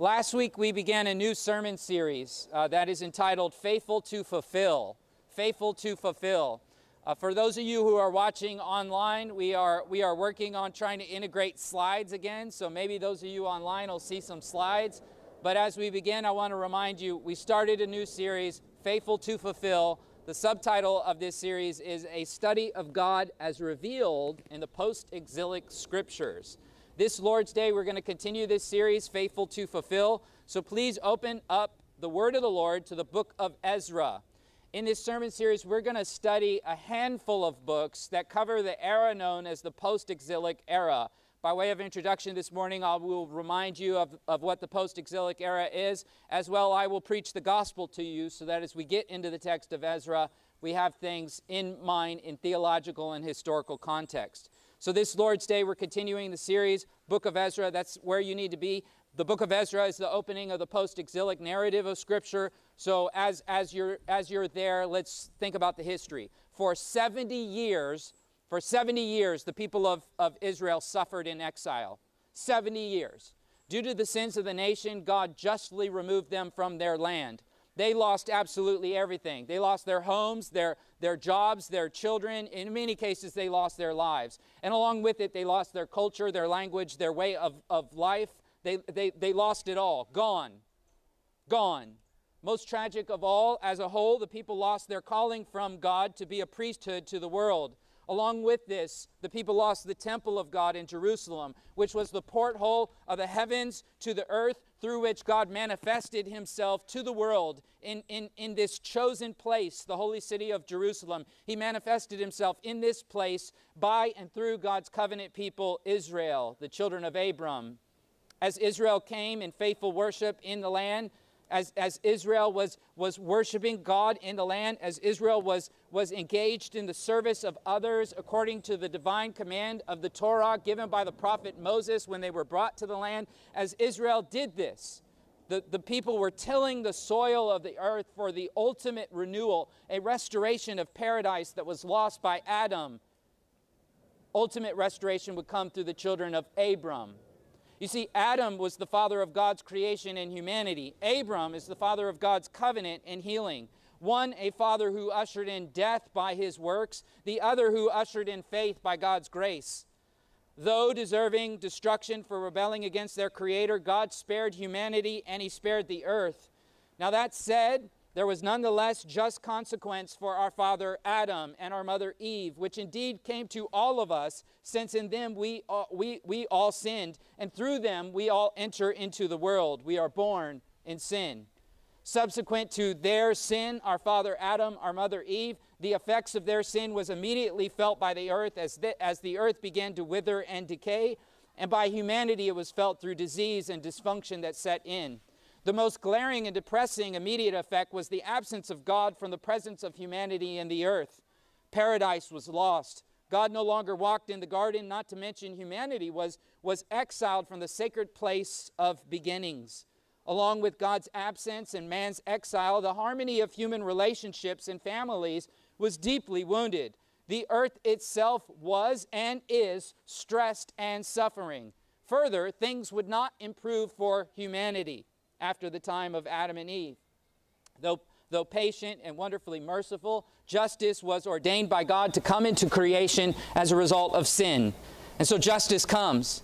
Last week we began a new sermon series uh, that is entitled Faithful to Fulfill. Faithful to Fulfill. Uh, for those of you who are watching online, we are, we are working on trying to integrate slides again. So maybe those of you online will see some slides. But as we begin, I want to remind you we started a new series, Faithful to Fulfill. The subtitle of this series is A Study of God as Revealed in the Post Exilic Scriptures. This Lord's Day, we're going to continue this series, Faithful to Fulfill. So please open up the Word of the Lord to the book of Ezra. In this sermon series, we're going to study a handful of books that cover the era known as the post exilic era. By way of introduction this morning, I will remind you of, of what the post exilic era is. As well, I will preach the gospel to you so that as we get into the text of Ezra, we have things in mind in theological and historical context. So, this Lord's Day, we're continuing the series, Book of Ezra. That's where you need to be. The book of Ezra is the opening of the post exilic narrative of Scripture. So, as, as, you're, as you're there, let's think about the history. For 70 years, for 70 years, the people of, of Israel suffered in exile. 70 years. Due to the sins of the nation, God justly removed them from their land. They lost absolutely everything. They lost their homes, their, their jobs, their children. In many cases, they lost their lives. And along with it, they lost their culture, their language, their way of, of life. They, they, they lost it all. Gone. Gone. Most tragic of all, as a whole, the people lost their calling from God to be a priesthood to the world. Along with this, the people lost the temple of God in Jerusalem, which was the porthole of the heavens to the earth through which God manifested himself to the world in, in, in this chosen place, the holy city of Jerusalem. He manifested himself in this place by and through God's covenant people, Israel, the children of Abram. As Israel came in faithful worship in the land, as, as Israel was, was worshiping God in the land, as Israel was, was engaged in the service of others according to the divine command of the Torah given by the prophet Moses when they were brought to the land, as Israel did this, the, the people were tilling the soil of the earth for the ultimate renewal, a restoration of paradise that was lost by Adam. Ultimate restoration would come through the children of Abram. You see, Adam was the father of God's creation and humanity. Abram is the father of God's covenant and healing. One, a father who ushered in death by his works, the other who ushered in faith by God's grace. Though deserving destruction for rebelling against their Creator, God spared humanity and He spared the earth. Now, that said, there was nonetheless just consequence for our father Adam and our mother Eve, which indeed came to all of us, since in them we all, we, we all sinned, and through them we all enter into the world. We are born in sin. Subsequent to their sin, our father Adam, our mother Eve, the effects of their sin was immediately felt by the earth as the, as the earth began to wither and decay, and by humanity it was felt through disease and dysfunction that set in. The most glaring and depressing immediate effect was the absence of God from the presence of humanity in the earth. Paradise was lost. God no longer walked in the garden, not to mention humanity was, was exiled from the sacred place of beginnings. Along with God's absence and man's exile, the harmony of human relationships and families was deeply wounded. The earth itself was and is stressed and suffering. Further, things would not improve for humanity after the time of Adam and Eve. Though, though patient and wonderfully merciful, justice was ordained by God to come into creation as a result of sin. And so justice comes.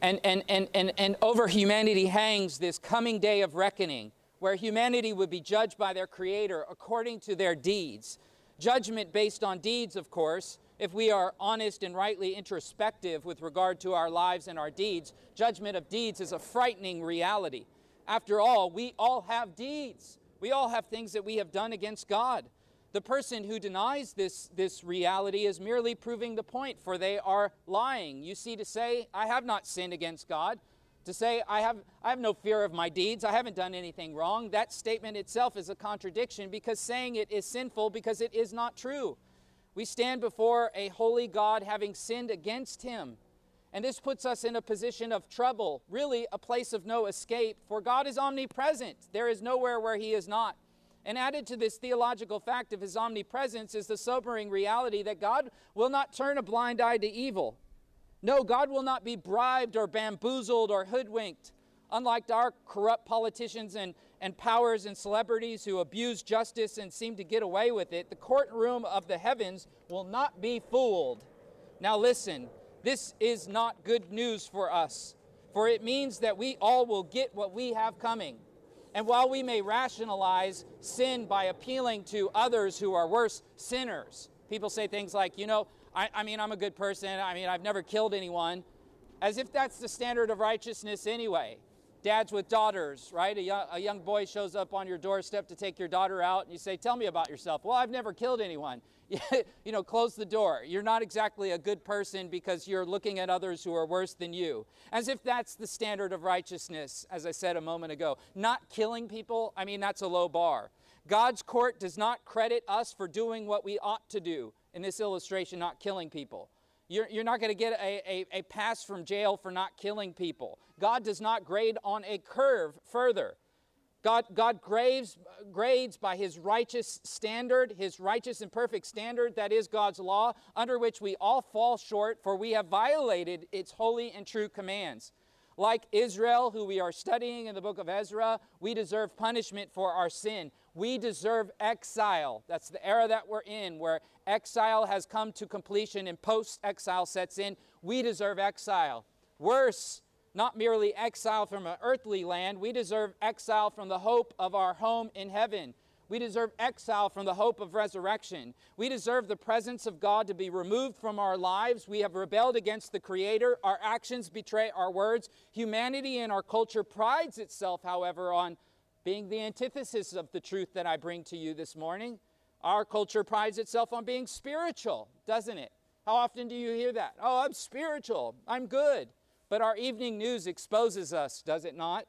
And, and, and, and, and over humanity hangs this coming day of reckoning where humanity would be judged by their Creator according to their deeds. Judgment based on deeds, of course, if we are honest and rightly introspective with regard to our lives and our deeds, judgment of deeds is a frightening reality. After all, we all have deeds. We all have things that we have done against God. The person who denies this, this reality is merely proving the point, for they are lying. You see, to say, I have not sinned against God, to say, I have, I have no fear of my deeds, I haven't done anything wrong, that statement itself is a contradiction because saying it is sinful because it is not true. We stand before a holy God having sinned against him. And this puts us in a position of trouble, really a place of no escape, for God is omnipresent. There is nowhere where He is not. And added to this theological fact of His omnipresence is the sobering reality that God will not turn a blind eye to evil. No, God will not be bribed or bamboozled or hoodwinked. Unlike our corrupt politicians and, and powers and celebrities who abuse justice and seem to get away with it, the courtroom of the heavens will not be fooled. Now, listen, this is not good news for us, for it means that we all will get what we have coming. And while we may rationalize sin by appealing to others who are worse sinners, people say things like, you know, I, I mean, I'm a good person. I mean, I've never killed anyone. As if that's the standard of righteousness anyway. Dads with daughters, right? A young, a young boy shows up on your doorstep to take your daughter out, and you say, Tell me about yourself. Well, I've never killed anyone. you know, close the door. You're not exactly a good person because you're looking at others who are worse than you. As if that's the standard of righteousness, as I said a moment ago. Not killing people, I mean, that's a low bar. God's court does not credit us for doing what we ought to do. In this illustration, not killing people. You're, you're not going to get a, a, a pass from jail for not killing people. God does not grade on a curve further. God, God grades, grades by his righteous standard, his righteous and perfect standard, that is God's law, under which we all fall short, for we have violated its holy and true commands. Like Israel, who we are studying in the book of Ezra, we deserve punishment for our sin. We deserve exile. That's the era that we're in, where exile has come to completion and post exile sets in. We deserve exile. Worse, not merely exile from an earthly land, we deserve exile from the hope of our home in heaven. We deserve exile from the hope of resurrection. We deserve the presence of God to be removed from our lives. We have rebelled against the Creator. Our actions betray our words. Humanity and our culture prides itself, however, on being the antithesis of the truth that I bring to you this morning. Our culture prides itself on being spiritual, doesn't it? How often do you hear that? Oh, I'm spiritual. I'm good. But our evening news exposes us, does it not?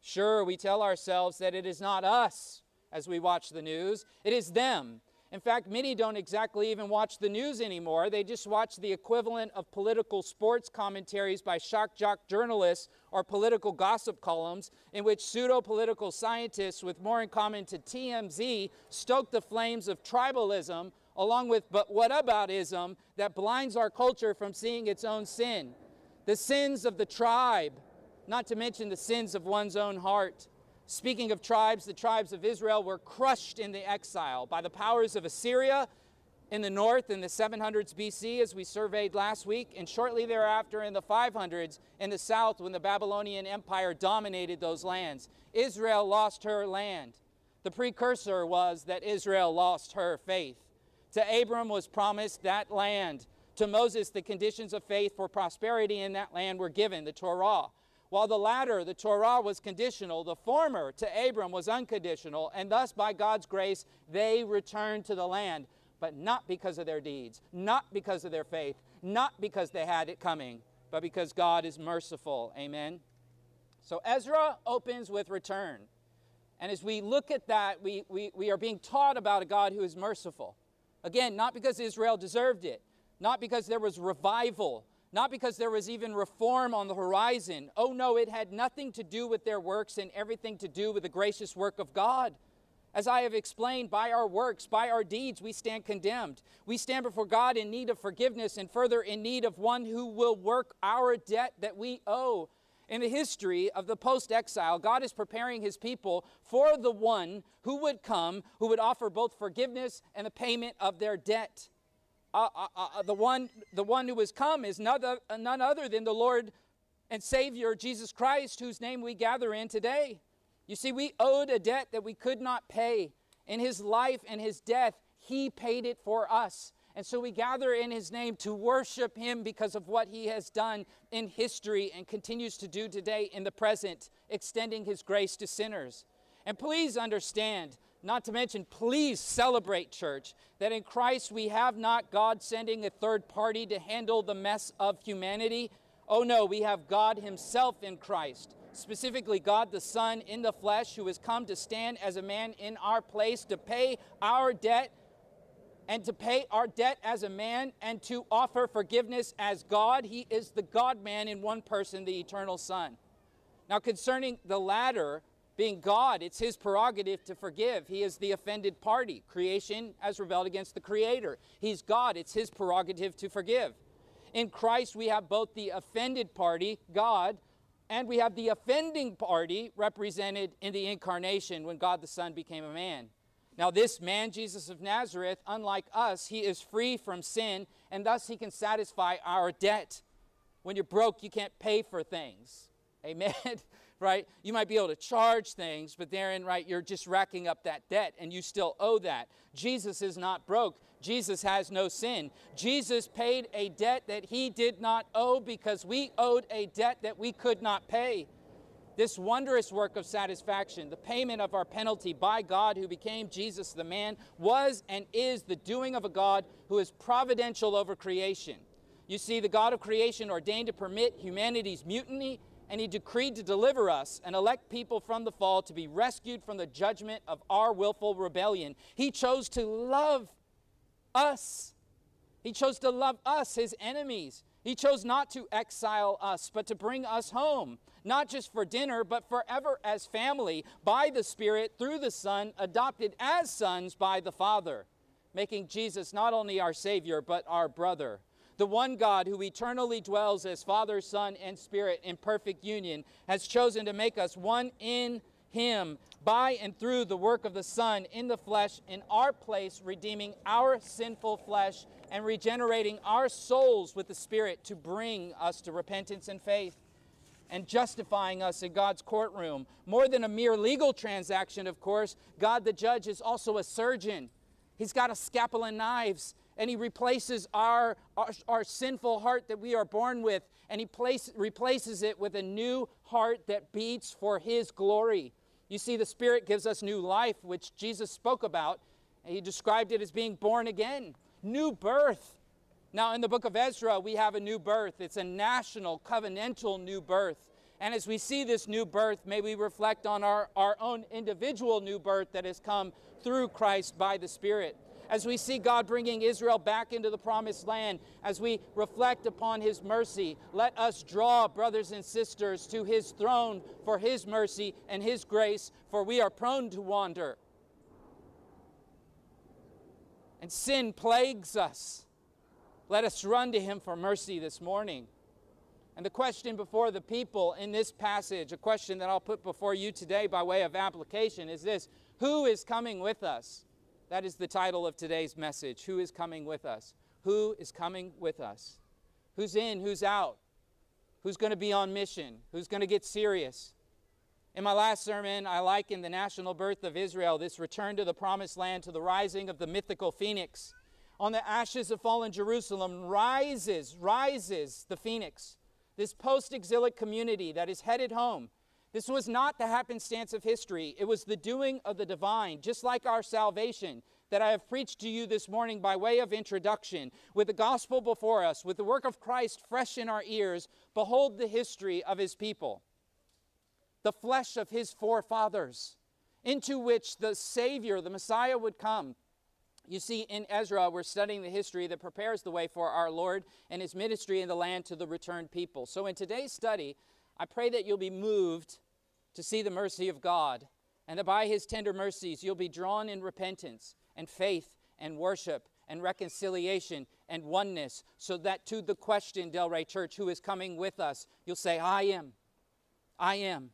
Sure, we tell ourselves that it is not us as we watch the news, it is them. In fact, many don't exactly even watch the news anymore. They just watch the equivalent of political sports commentaries by shock jock journalists or political gossip columns in which pseudo political scientists, with more in common to TMZ, stoke the flames of tribalism along with but what aboutism that blinds our culture from seeing its own sin. The sins of the tribe, not to mention the sins of one's own heart. Speaking of tribes, the tribes of Israel were crushed in the exile by the powers of Assyria in the north in the 700s BC, as we surveyed last week, and shortly thereafter in the 500s in the south when the Babylonian Empire dominated those lands. Israel lost her land. The precursor was that Israel lost her faith. To Abram was promised that land. To Moses, the conditions of faith for prosperity in that land were given, the Torah. While the latter, the Torah, was conditional, the former, to Abram, was unconditional, and thus, by God's grace, they returned to the land, but not because of their deeds, not because of their faith, not because they had it coming, but because God is merciful. Amen. So Ezra opens with return. And as we look at that, we, we, we are being taught about a God who is merciful. Again, not because Israel deserved it, not because there was revival, not because there was even reform on the horizon. Oh no, it had nothing to do with their works and everything to do with the gracious work of God. As I have explained, by our works, by our deeds, we stand condemned. We stand before God in need of forgiveness and further in need of one who will work our debt that we owe. In the history of the post exile, God is preparing his people for the one who would come, who would offer both forgiveness and the payment of their debt. Uh, uh, uh, the, one, the one who has come is none, none other than the Lord and Savior Jesus Christ, whose name we gather in today. You see, we owed a debt that we could not pay. In his life and his death, he paid it for us. And so we gather in his name to worship him because of what he has done in history and continues to do today in the present, extending his grace to sinners. And please understand not to mention, please celebrate, church, that in Christ we have not God sending a third party to handle the mess of humanity. Oh no, we have God Himself in Christ, specifically God the Son in the flesh, who has come to stand as a man in our place to pay our debt and to pay our debt as a man and to offer forgiveness as God. He is the God man in one person, the eternal Son. Now, concerning the latter, being God, it's his prerogative to forgive. He is the offended party. Creation has rebelled against the Creator. He's God, it's his prerogative to forgive. In Christ, we have both the offended party, God, And we have the offending party represented in the incarnation when God the Son became a man. Now, this man, Jesus of Nazareth, unlike us, he is free from sin, and thus he can satisfy our debt. When you're broke, you can't pay for things. Amen. right? You might be able to charge things, but therein, right, you're just racking up that debt and you still owe that. Jesus is not broke. Jesus has no sin. Jesus paid a debt that he did not owe because we owed a debt that we could not pay. This wondrous work of satisfaction, the payment of our penalty by God who became Jesus the man, was and is the doing of a God who is providential over creation. You see, the God of creation ordained to permit humanity's mutiny, and he decreed to deliver us and elect people from the fall to be rescued from the judgment of our willful rebellion. He chose to love us. He chose to love us, his enemies. He chose not to exile us, but to bring us home, not just for dinner, but forever as family, by the Spirit, through the Son, adopted as sons by the Father, making Jesus not only our Savior, but our brother. The one God who eternally dwells as Father, Son, and Spirit in perfect union has chosen to make us one in Him by and through the work of the Son in the flesh in our place, redeeming our sinful flesh and regenerating our souls with the Spirit to bring us to repentance and faith and justifying us in God's courtroom. More than a mere legal transaction, of course, God the judge is also a surgeon. He's got a scalpel and knives, and He replaces our, our, our sinful heart that we are born with, and He place, replaces it with a new heart that beats for His glory. You see, the Spirit gives us new life, which Jesus spoke about. And he described it as being born again new birth. Now, in the book of Ezra, we have a new birth. It's a national, covenantal new birth. And as we see this new birth, may we reflect on our, our own individual new birth that has come through Christ by the Spirit. As we see God bringing Israel back into the promised land, as we reflect upon His mercy, let us draw, brothers and sisters, to His throne for His mercy and His grace, for we are prone to wander and sin plagues us, let us run to him for mercy this morning. And the question before the people in this passage, a question that I'll put before you today by way of application, is this Who is coming with us? That is the title of today's message. Who is coming with us? Who is coming with us? Who's in? Who's out? Who's going to be on mission? Who's going to get serious? In my last sermon, I likened the national birth of Israel, this return to the promised land, to the rising of the mythical phoenix. On the ashes of fallen Jerusalem rises, rises the phoenix, this post exilic community that is headed home. This was not the happenstance of history, it was the doing of the divine, just like our salvation that I have preached to you this morning by way of introduction. With the gospel before us, with the work of Christ fresh in our ears, behold the history of his people the flesh of his forefathers, into which the Savior, the Messiah, would come. You see, in Ezra, we're studying the history that prepares the way for our Lord and his ministry in the land to the returned people. So, in today's study, I pray that you'll be moved to see the mercy of God, and that by his tender mercies, you'll be drawn in repentance and faith and worship and reconciliation and oneness, so that to the question, Delray Church, who is coming with us, you'll say, I am. I am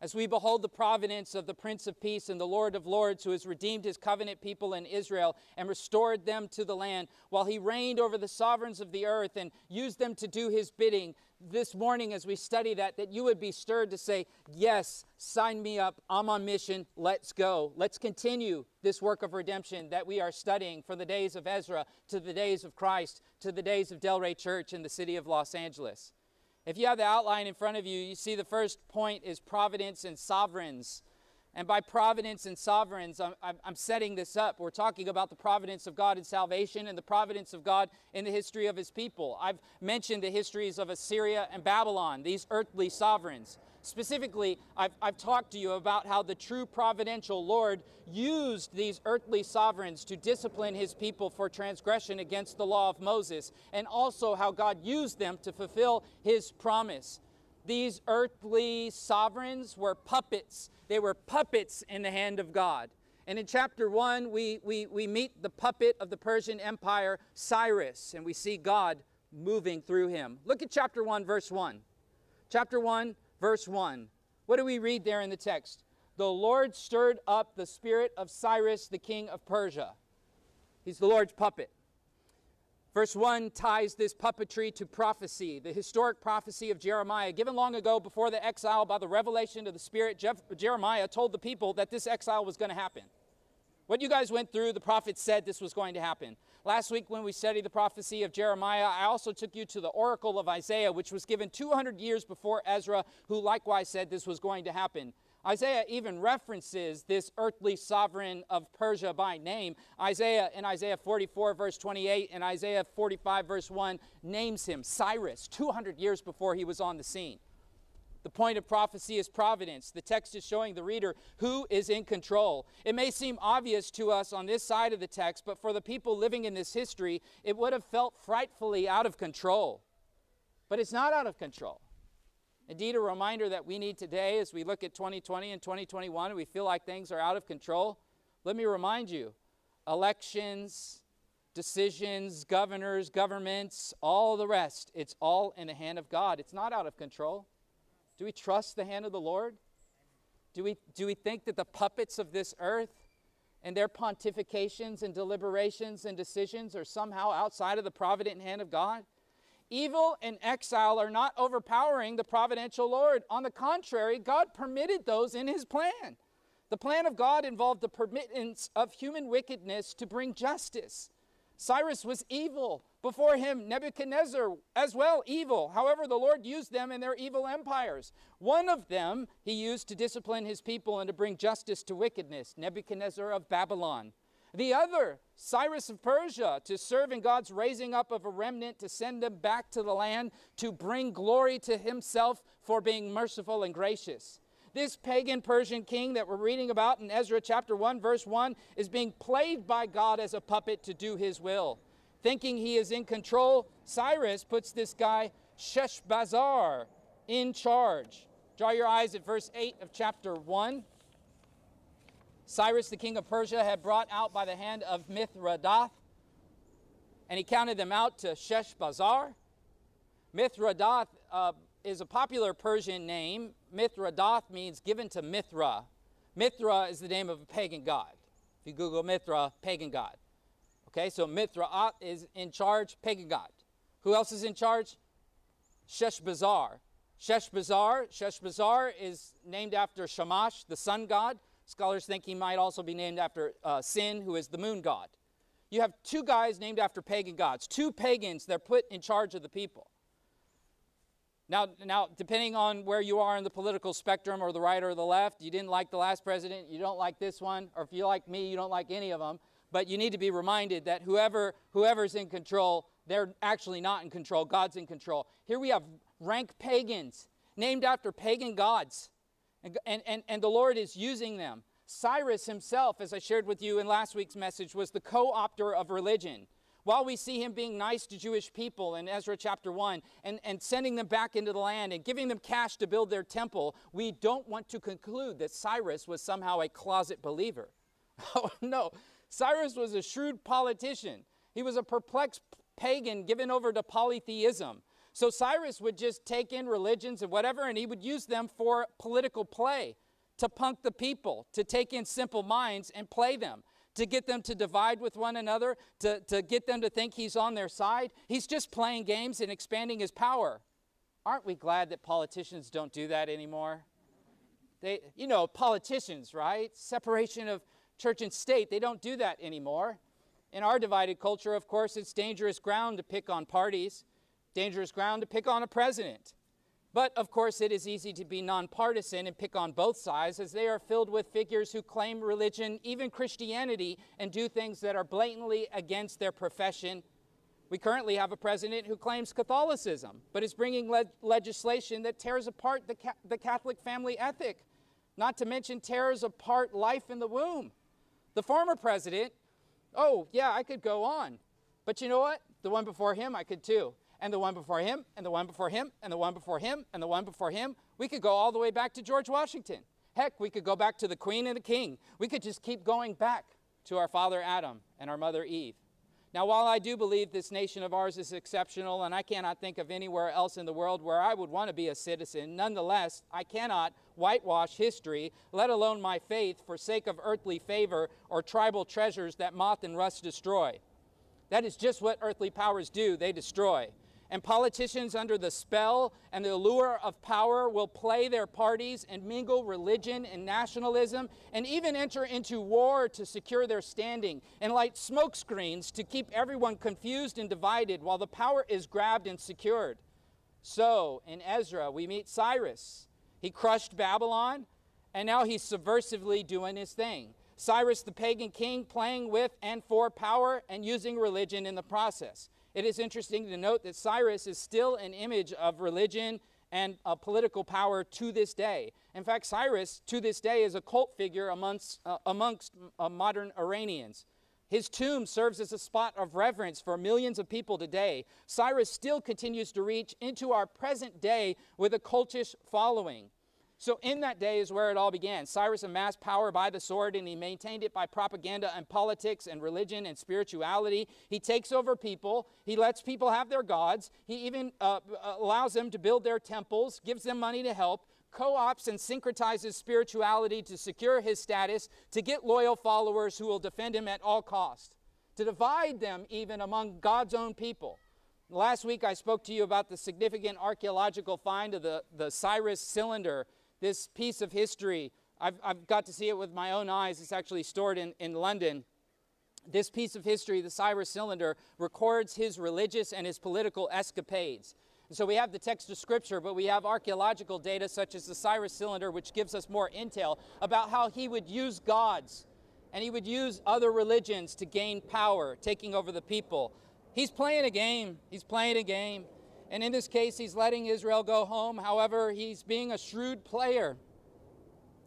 as we behold the providence of the Prince of Peace and the Lord of Lords, who has redeemed his covenant people in Israel and restored them to the land, while he reigned over the sovereigns of the earth and used them to do his bidding, this morning as we study that, that you would be stirred to say, Yes, sign me up. I'm on mission. Let's go. Let's continue this work of redemption that we are studying from the days of Ezra to the days of Christ to the days of Delray Church in the city of Los Angeles. If you have the outline in front of you, you see the first point is providence and sovereigns. And by providence and sovereigns, I'm, I'm, setting this up. We're talking about the providence of God in salvation and the providence of God in the history of his people. I've mentioned the histories of Assyria and Babylon, these earthly sovereigns. Specifically, I've, I've talked to you about how the true providential Lord used these earthly sovereigns to discipline his people for transgression against the law of Moses, and also how God used them to fulfill his promise. These earthly sovereigns were puppets, they were puppets in the hand of God. And in chapter 1, we, we, we meet the puppet of the Persian Empire, Cyrus, and we see God moving through him. Look at chapter 1, verse 1. Chapter 1, verse 1. What do we read there in the text? The Lord stirred up the spirit of Cyrus, the king of Persia. He's the Lord's puppet. Verse 1 ties this puppetry to prophecy, the historic prophecy of Jeremiah, given long ago before the exile by the revelation of the Spirit. Jeff, Jeremiah told the people that this exile was going to happen. What you guys went through, the prophet said this was going to happen. Last week, when we studied the prophecy of Jeremiah, I also took you to the oracle of Isaiah, which was given 200 years before Ezra, who likewise said this was going to happen. Isaiah even references this earthly sovereign of Persia by name. Isaiah in Isaiah 44, verse 28, and Isaiah 45, verse 1 names him Cyrus, 200 years before he was on the scene. The point of prophecy is providence. The text is showing the reader who is in control. It may seem obvious to us on this side of the text, but for the people living in this history, it would have felt frightfully out of control. But it's not out of control. Indeed, a reminder that we need today as we look at 2020 and 2021 and we feel like things are out of control. Let me remind you elections, decisions, governors, governments, all the rest, it's all in the hand of God. It's not out of control. Do we trust the hand of the Lord? Do we, do we think that the puppets of this earth and their pontifications and deliberations and decisions are somehow outside of the provident hand of God? Evil and exile are not overpowering the providential Lord. On the contrary, God permitted those in his plan. The plan of God involved the permittance of human wickedness to bring justice. Cyrus was evil. Before him, Nebuchadnezzar as well, evil. However, the Lord used them in their evil empires. One of them he used to discipline his people and to bring justice to wickedness Nebuchadnezzar of Babylon. The other, Cyrus of Persia, to serve in God's raising up of a remnant to send them back to the land to bring glory to himself for being merciful and gracious. This pagan Persian king that we're reading about in Ezra chapter 1, verse 1, is being played by God as a puppet to do his will. Thinking he is in control, Cyrus puts this guy, Sheshbazzar, in charge. Draw your eyes at verse 8 of chapter 1. Cyrus, the king of Persia, had brought out by the hand of Mithredath, and he counted them out to Sheshbazzar. Mithredath uh, is a popular Persian name. Mithredath means given to Mithra. Mithra is the name of a pagan god. If you Google Mithra, pagan god. Okay, so Mithra is in charge, pagan god. Who else is in charge? Sheshbazzar. Sheshbazzar, Sheshbazzar is named after Shamash, the sun god. Scholars think he might also be named after uh, Sin, who is the moon god. You have two guys named after pagan gods, two pagans that are put in charge of the people. Now, now, depending on where you are in the political spectrum, or the right or the left, you didn't like the last president, you don't like this one, or if you like me, you don't like any of them. But you need to be reminded that whoever whoever's in control, they're actually not in control. God's in control. Here we have rank pagans named after pagan gods. And, and, and, the Lord is using them. Cyrus himself, as I shared with you in last week's message, was the co opter of religion. While we see him being nice to Jewish people in Ezra chapter 1 and, and sending them back into the land and giving them cash to build their temple, we don't want to conclude that Cyrus was somehow a closet believer. Oh, no. Cyrus was a shrewd politician. He was a perplexed pagan given over to polytheism. So Cyrus would just take in religions and whatever, and he would use them for political play, to punk the people, to take in simple minds and play them, to get them to divide with one another, to, to get them to think he's on their side. He's just playing games and expanding his power. Aren't we glad that politicians don't do that anymore? They, you know, politicians, right? Separation of church and state, they don't do that anymore. In our divided culture, of course, it's dangerous ground to pick on parties dangerous ground to pick on a president. But of course, it is easy to be nonpartisan and pick on both sides as they are filled with figures who claim religion, even Christianity, and do things that are blatantly against their profession. We currently have a president who claims Catholicism, but is bringing le- legislation that tears apart the, ca- the Catholic family ethic, not to mention tears apart life in the womb. The former president, oh, yeah, I could go on. But you know what? The one before him, I could too and the one before him, and the one before him, and the one before him, and the one before him. We could go all the way back to George Washington. Heck, we could go back to the queen and the king. We could just keep going back to our father Adam and our mother Eve. Now, while I do believe this nation of ours is exceptional, and I cannot think of anywhere else in the world where I would want to be a citizen, nonetheless, I cannot whitewash history, let alone my faith, for sake of earthly favor or tribal treasures that moth and rust destroy. That is just what earthly powers do, they destroy. And politicians, under the spell and the allure of power, will play their parties and mingle religion and nationalism and even enter into war to secure their standing and light smokescreens to keep everyone confused and divided while the power is grabbed and secured. So, in Ezra, we meet Cyrus. He crushed Babylon, and now he's subversively doing his thing. Cyrus, the pagan king, playing with and for power and using religion in the process. It is interesting to note that Cyrus is still an image of religion and uh, political power to this day. In fact, Cyrus, to this day, is a cult figure amongst, uh, amongst uh, modern Iranians. His tomb serves as a spot of reverence for millions of people today. Cyrus still continues to reach into our present day with a cultish following. So, in that day is where it all began. Cyrus amassed power by the sword and he maintained it by propaganda and politics and religion and spirituality. He takes over people, he lets people have their gods, he even uh, allows them to build their temples, gives them money to help, co ops and syncretizes spirituality to secure his status, to get loyal followers who will defend him at all cost, to divide them even among God's own people. Last week I spoke to you about the significant archaeological find of the, the Cyrus cylinder this piece of history. I've, I've got to see it with my own eyes. It's actually stored in, in London. This piece of history, the Cyrus cylinder, records his religious and his political escapades. And so we have the text of Scripture, but we have archaeological data such as the Cyrus cylinder, which gives us more intel about how he would use gods and he would use other religions to gain power, taking over the people. He's playing a game. He's playing a game. And in this case, he's letting Israel go home. However, he's being a shrewd player.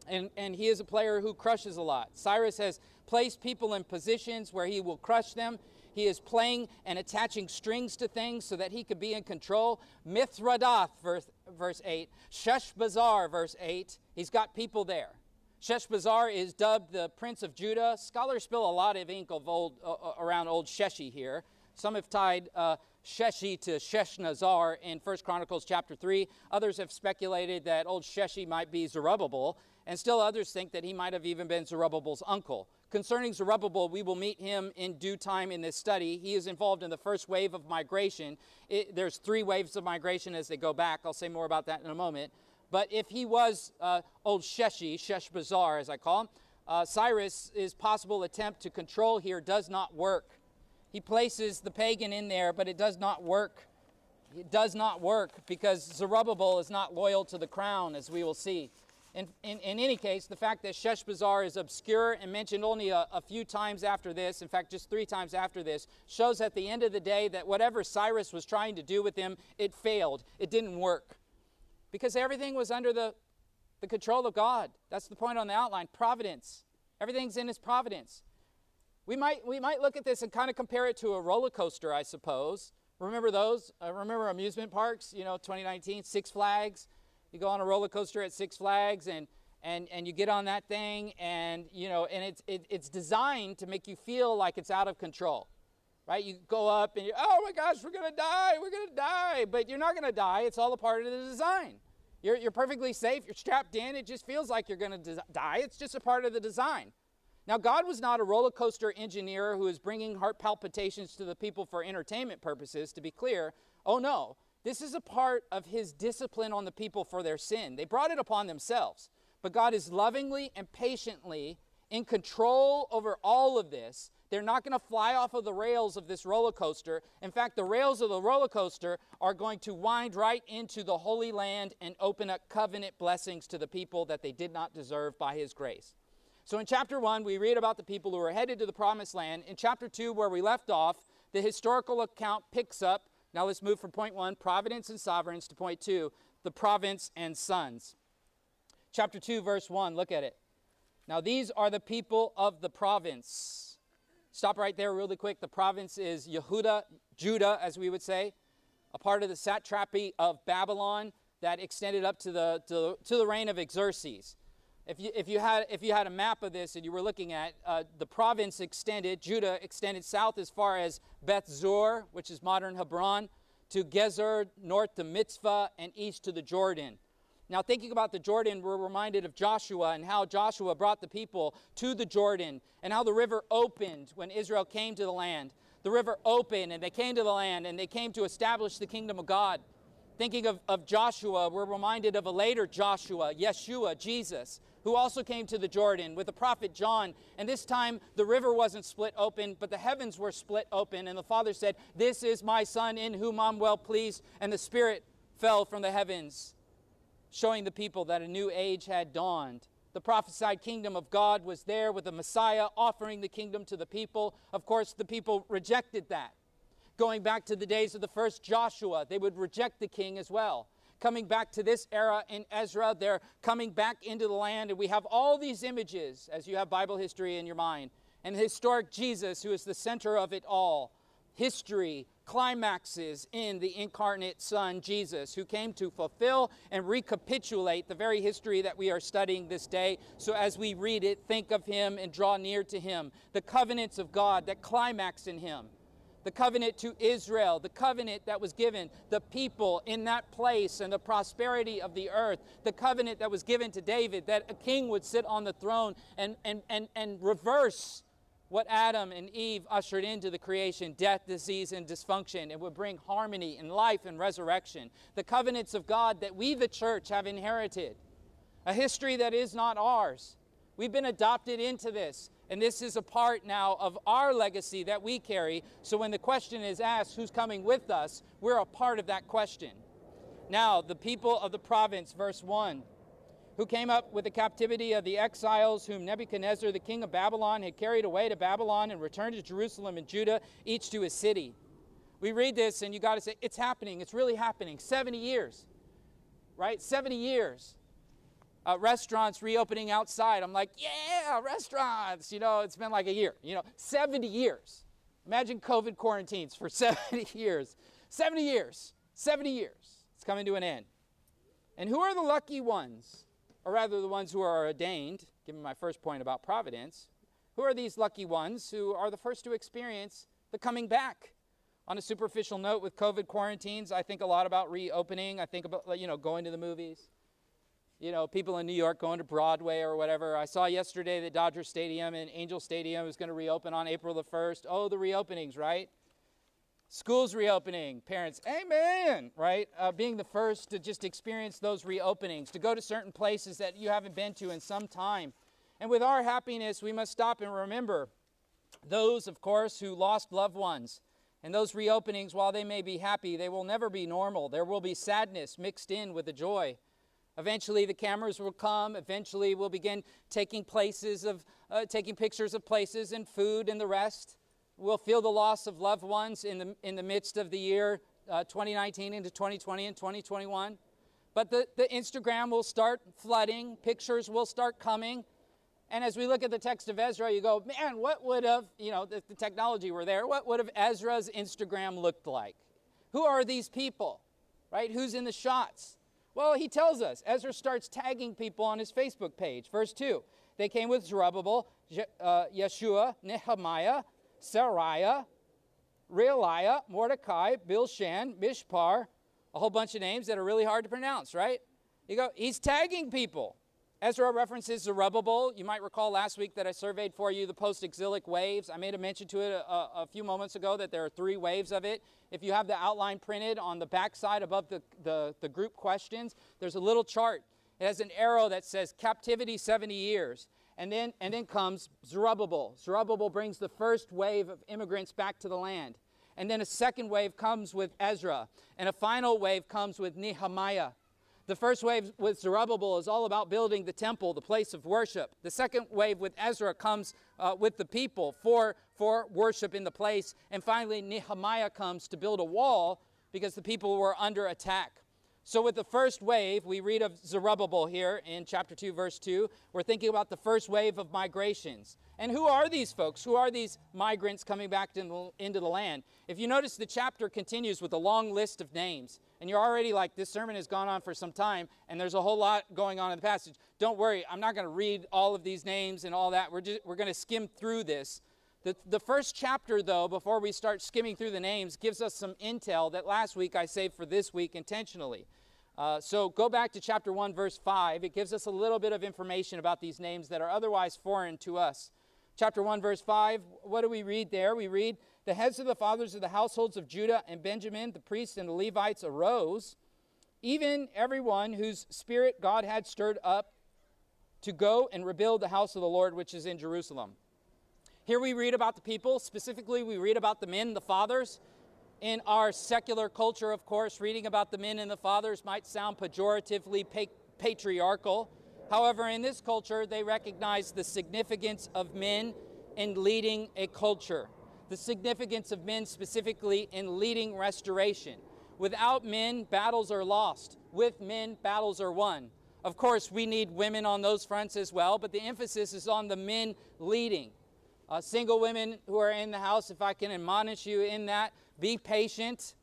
And, and he is a player who crushes a lot. Cyrus has placed people in positions where he will crush them. He is playing and attaching strings to things so that he could be in control. Mithredath, verse, verse 8. Sheshbazzar, verse 8. He's got people there. Sheshbazzar is dubbed the Prince of Judah. Scholars spill a lot of ink of old, uh, uh around old Sheshi here. Some have tied uh, Sheshi to Sheshnazar in 1 Chronicles chapter 3. Others have speculated that old Sheshi might be Zerubbabel, and still others think that he might have even been Zerubbabel's uncle. Concerning Zerubbabel, we will meet him in due time in this study. He is involved in the first wave of migration. It, there's three waves of migration as they go back. I'll say more about that in a moment. But if he was uh, old Sheshi, Sheshbazzar as I call him, uh, Cyrus' possible attempt to control here does not work. He places the pagan in there, but it does not work. It does not work because Zerubbabel is not loyal to the crown, as we will see. In, in, in any case, the fact that Sheshbazzar is obscure and mentioned only a, a few times after this, in fact, just three times after this, shows at the end of the day that whatever Cyrus was trying to do with him, it failed. It didn't work. Because everything was under the, the control of God. That's the point on the outline providence. Everything's in His providence. We might, we might look at this and kind of compare it to a roller coaster, I suppose. Remember those? Uh, remember amusement parks, you know, 2019, Six Flags? You go on a roller coaster at Six Flags and, and, and you get on that thing and, you know, and it's, it, it's designed to make you feel like it's out of control, right? You go up and you, oh my gosh, we're going to die, we're going to die. But you're not going to die. It's all a part of the design. You're, you're perfectly safe. You're strapped in. It just feels like you're going to die. It's just a part of the design. Now, God was not a roller coaster engineer who is bringing heart palpitations to the people for entertainment purposes, to be clear. Oh, no. This is a part of his discipline on the people for their sin. They brought it upon themselves. But God is lovingly and patiently in control over all of this. They're not going to fly off of the rails of this roller coaster. In fact, the rails of the roller coaster are going to wind right into the Holy Land and open up covenant blessings to the people that they did not deserve by His grace. So in chapter 1, we read about the people who are headed to the promised land. In chapter 2, where we left off, the historical account picks up. Now let's move from point 1, providence and sovereigns, to point 2, the province and sons. Chapter 2, verse 1, look at it. Now these are the people of the province. Stop right there, really quick. The province is Yehuda, Judah, as we would say, a part of the satrapy of Babylon that extended up to the, to, to the reign of Xerxes. If you, if you, had, if you had a map of this and you were looking at uh, the province extended, Judah extended south as far as Beth Zur, which is modern Hebron, to Gezer, north to Mizpah, and east to the Jordan. Now, thinking about the Jordan, we're reminded of Joshua and how Joshua brought the people to the Jordan and how the river opened when Israel came to the land. The river opened and they came to the land and they came to establish the kingdom of God. Thinking of, of Joshua, we're reminded of a later Joshua, Yeshua, Jesus, who also came to the Jordan with the prophet John. And this time the river wasn't split open, but the heavens were split open. And the Father said, This is my Son in whom I'm well pleased. And the Spirit fell from the heavens, showing the people that a new age had dawned. The prophesied kingdom of God was there with the Messiah offering the kingdom to the people. Of course, the people rejected that. Going back to the days of the first Joshua, they would reject the king as well coming back to this era in Ezra. They're coming back into the land, and we have all these images as you have Bible history in your mind. And historic Jesus, who is the center of it all. History climaxes in the incarnate Son, Jesus, who came to fulfill and recapitulate the very history that we are studying this day. So as we read it, think of him and draw near to him. The covenants of God that climax in him the covenant to Israel, the covenant that was given the people in that place and the prosperity of the earth, the covenant that was given to David that a king would sit on the throne and, and, and, and reverse what Adam and Eve ushered into the creation death, disease, and dysfunction. It would bring harmony and life and resurrection. The covenants of God that we, the church, have inherited. A history that is not ours. We've been adopted into this. And this is a part now of our legacy that we carry. So when the question is asked, who's coming with us, we're a part of that question. Now, the people of the province, verse 1, who came up with the captivity of the exiles whom Nebuchadnezzar, the king of Babylon, had carried away to Babylon and returned to Jerusalem and Judah, each to his city. We read this and you got to say, it's happening. It's really happening. 70 years, right? 70 years uh, restaurants reopening outside. I'm like, yeah, restaurants. You know, it's been like a year, you know, 70 years. Imagine COVID quarantines for 70 years. 70 years. 70 years. It's coming to an end. And who are the lucky ones? Or rather, the ones who are ordained, given my first point about providence. Who are these lucky ones who are the first to experience the coming back? On a superficial note, with COVID quarantines, I think a lot about reopening. I think about, you know, going to the movies you know, people in New York going to Broadway or whatever. I saw yesterday that Dodger Stadium and Angel Stadium is going to reopen on April the 1st. Oh, the reopenings, right? Schools reopening, parents, amen, right? Uh, being the first to just experience those reopenings, to go to certain places that you haven't been to in some time. And with our happiness, we must stop and remember those, of course, who lost loved ones. And those reopenings, while they may be happy, they will never be normal. There will be sadness mixed in with the joy. Eventually, the cameras will come. Eventually, we'll begin taking places of uh, taking pictures of places and food and the rest. We'll feel the loss of loved ones in the in the midst of the year uh, 2019 into 2020 and 2021. But the, the Instagram will start flooding. Pictures will start coming. And as we look at the text of Ezra, you go, man, what would have, you know, if the technology were there, what would have Ezra's Instagram looked like? Who are these people, right? Who's in the shots? Well, he tells us. Ezra starts tagging people on his Facebook page. Verse 2 They came with Zerubbabel, uh, Yeshua, Nehemiah, Seraiah, Realiah, Mordecai, Bilshan, Mishpar, a whole bunch of names that are really hard to pronounce, right? You go, he's tagging people. Ezra references Zerubbabel. You might recall last week that I surveyed for you the post exilic waves. I made a mention to it a, a, few moments ago that there are three waves of it. If you have the outline printed on the back side above the, the, the group questions, there's a little chart. It has an arrow that says captivity 70 years. And then, and then comes Zerubbabel. Zerubbabel brings the first wave of immigrants back to the land. And then a second wave comes with Ezra. And a final wave comes with Nehemiah. The first wave with Zerubbabel is all about building the temple, the place of worship. The second wave with Ezra comes uh, with the people for, for worship in the place. And finally, Nehemiah comes to build a wall because the people were under attack. So, with the first wave, we read of Zerubbabel here in chapter 2, verse 2. We're thinking about the first wave of migrations. And who are these folks? Who are these migrants coming back into the land? If you notice, the chapter continues with a long list of names. And you're already like, this sermon has gone on for some time, and there's a whole lot going on in the passage, don't worry, I'm not going to read all of these names and all that. We're, just, we're going to skim through this. The, the first chapter, though, before we start skimming through the names, gives us some intel that last week I saved for this week intentionally. Uh, so go back to chapter 1, verse 5. It gives us a little bit of information about these names that are otherwise foreign to us. Chapter 1, verse 5, what do we read there? We read, the heads of the fathers of the households of Judah and Benjamin, the priests and the Levites, arose, even everyone whose spirit God had stirred up to go and rebuild the house of the Lord which is in Jerusalem. Here we read about the people, specifically, we read about the men, the fathers. In our secular culture, of course, reading about the men and the fathers might sound pejoratively pa- patriarchal. However, in this culture, they recognize the significance of men in leading a culture the significance of men specifically in leading restoration. Without men, battles are lost. With men, battles are won. Of course, we need women on those fronts as well, but the emphasis is on the men leading. Uh, single women who are in the house, if I can admonish you in that, be patient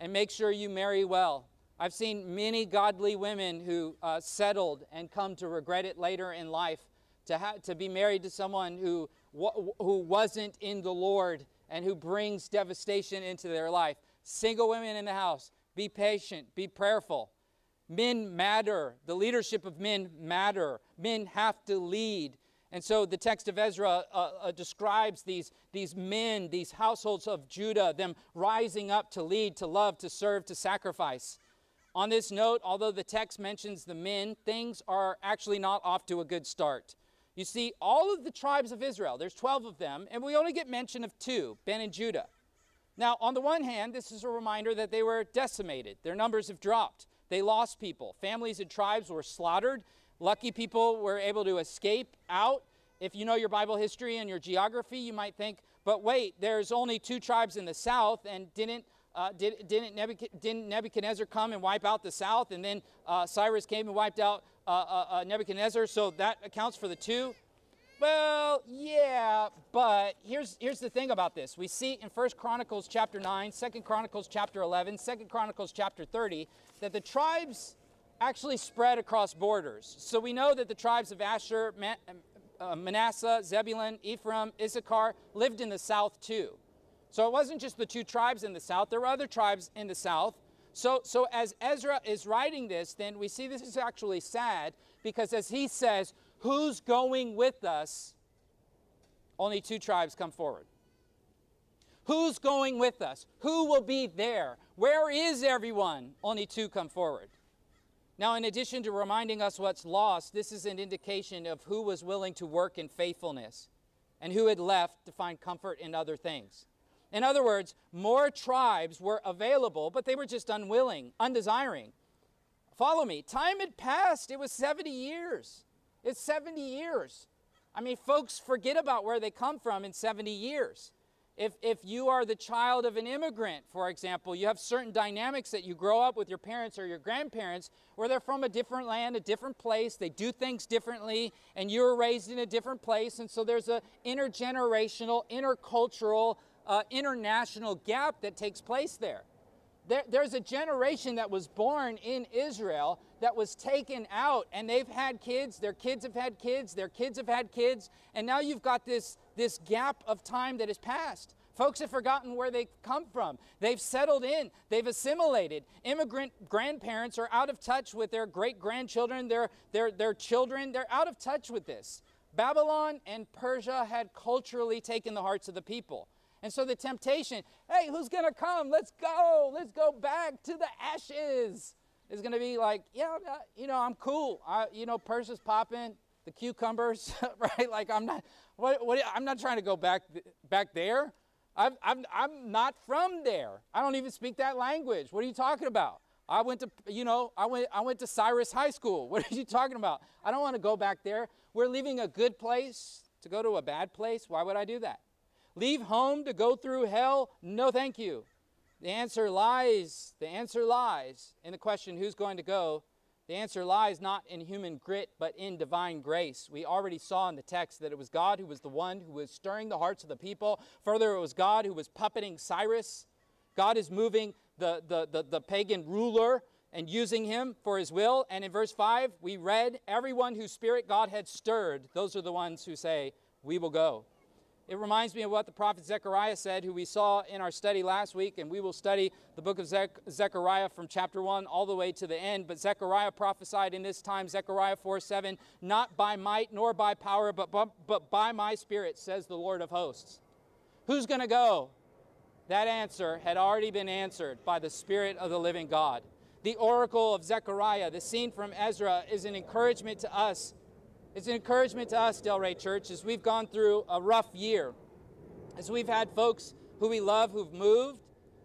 and make sure you marry well. I've seen many godly women who uh, settled and come to regret it later in life to, ha- to be married to someone who, who wasn't in the Lord and who brings devastation into their life. Single women in the house, be patient, be prayerful. Men matter. The leadership of men matter. Men have to lead. And so the text of Ezra uh, uh, describes these, these men, these households of Judah, them rising up to lead, to love, to serve, to sacrifice. On this note, although the text mentions the men, things are actually not off to a good start. You see, all of the tribes of Israel, there's 12 of them, and we only get mention of two, Ben and Judah. Now, on the one hand, this is a reminder that they were decimated. Their numbers have dropped. They lost people. Families and tribes were slaughtered. Lucky people were able to escape out. If you know your Bible history and your geography, you might think, but wait, there's only two tribes in the south, and didn't uh, did, didn't, didn't, Nebuchadnezzar come and wipe out the south, and then uh, Cyrus came and wiped out uh, uh, uh, Nebuchadnezzar, so that accounts for the two? Well, yeah, but here's, here's the thing about this. We see in 1 Chronicles chapter 9, 2 Chronicles chapter 11, 2 Chronicles chapter 30, that the tribes actually spread across borders. So we know that the tribes of Asher, uh, Manasseh, Zebulun, Ephraim, Issachar lived in the south too. So it wasn't just the two tribes in the south, there were other tribes in the south. So, so as Ezra is writing this, then we see this is actually sad because as he says, Who's going with us? Only two tribes come forward. Who's going with us? Who will be there? Where is everyone? Only two come forward. Now, in addition to reminding us what's lost, this is an indication of who was willing to work in faithfulness and who had left to find comfort in other things. In other words, more tribes were available, but they were just unwilling, undesiring. Follow me. Time had passed. It was 70 years. It's 70 years. I mean, folks forget about where they come from in 70 years. If, if you are the child of an immigrant, for example, you have certain dynamics that you grow up with your parents or your grandparents where they're from a different land, a different place, they do things differently, and you were raised in a different place. And so there's an intergenerational, intercultural uh, international gap that takes place there. there. There's a generation that was born in Israel that was taken out, and they've had kids, their kids have had kids, their kids have had kids, and now you've got this, this gap of time that has passed. Folks have forgotten where they come from. They've settled in, they've assimilated. Immigrant grandparents are out of touch with their great grandchildren, their, their, their children. They're out of touch with this. Babylon and Persia had culturally taken the hearts of the people. And so the temptation, hey, who's going to come? Let's go. Let's go back to the ashes. Is going to be like, yeah, you know, I'm cool. I, you know, Persia's popping, the cucumbers, right? Like I'm not, what, what, I'm not trying to go back, back there. I'm, I'm, I'm not from there. I don't even speak that language. What are you talking about? I went to, you know, I went, I went to Cyrus High School. What are you talking about? I don't want to go back there. We're leaving a good place to go to a bad place. Why would I do that? Leave home to go through hell? No, thank you. The answer lies, the answer lies in the question who's going to go. The answer lies not in human grit, but in divine grace. We already saw in the text that it was God who was the one who was stirring the hearts of the people. Further, it was God who was puppeting Cyrus. God is moving the, the, the, the pagan ruler and using him for his will. And in verse 5, we read, Everyone whose spirit God had stirred, those are the ones who say, We will go. It reminds me of what the prophet Zechariah said, who we saw in our study last week, and we will study the book of Zech- Zechariah from chapter 1 all the way to the end. But Zechariah prophesied in this time, Zechariah 4 7, not by might nor by power, but, but, but by my spirit, says the Lord of hosts. Who's going to go? That answer had already been answered by the Spirit of the living God. The oracle of Zechariah, the scene from Ezra, is an encouragement to us it's an encouragement to us, Delray Church, as we've gone through a rough year, as we've had folks who we love who've moved,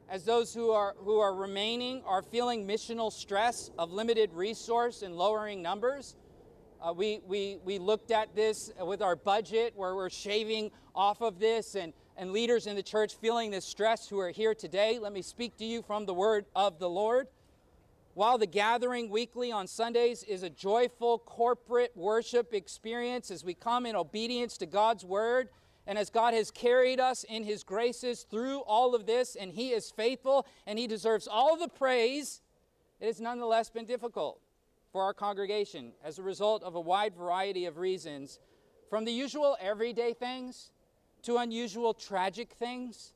as those who are, who are remaining are feeling missional stress of limited resource and lowering numbers. Uh, we, we, we looked at this with our budget where we're shaving off of this and, and leaders in the church feeling this stress who are here today. Let me speak to you from the word of the Lord. While the gathering weekly on Sundays is a joyful corporate worship experience as we come in obedience to God's word, and as God has carried us in his graces through all of this, and he is faithful and he deserves all the praise, it has nonetheless been difficult for our congregation as a result of a wide variety of reasons, from the usual everyday things to unusual tragic things,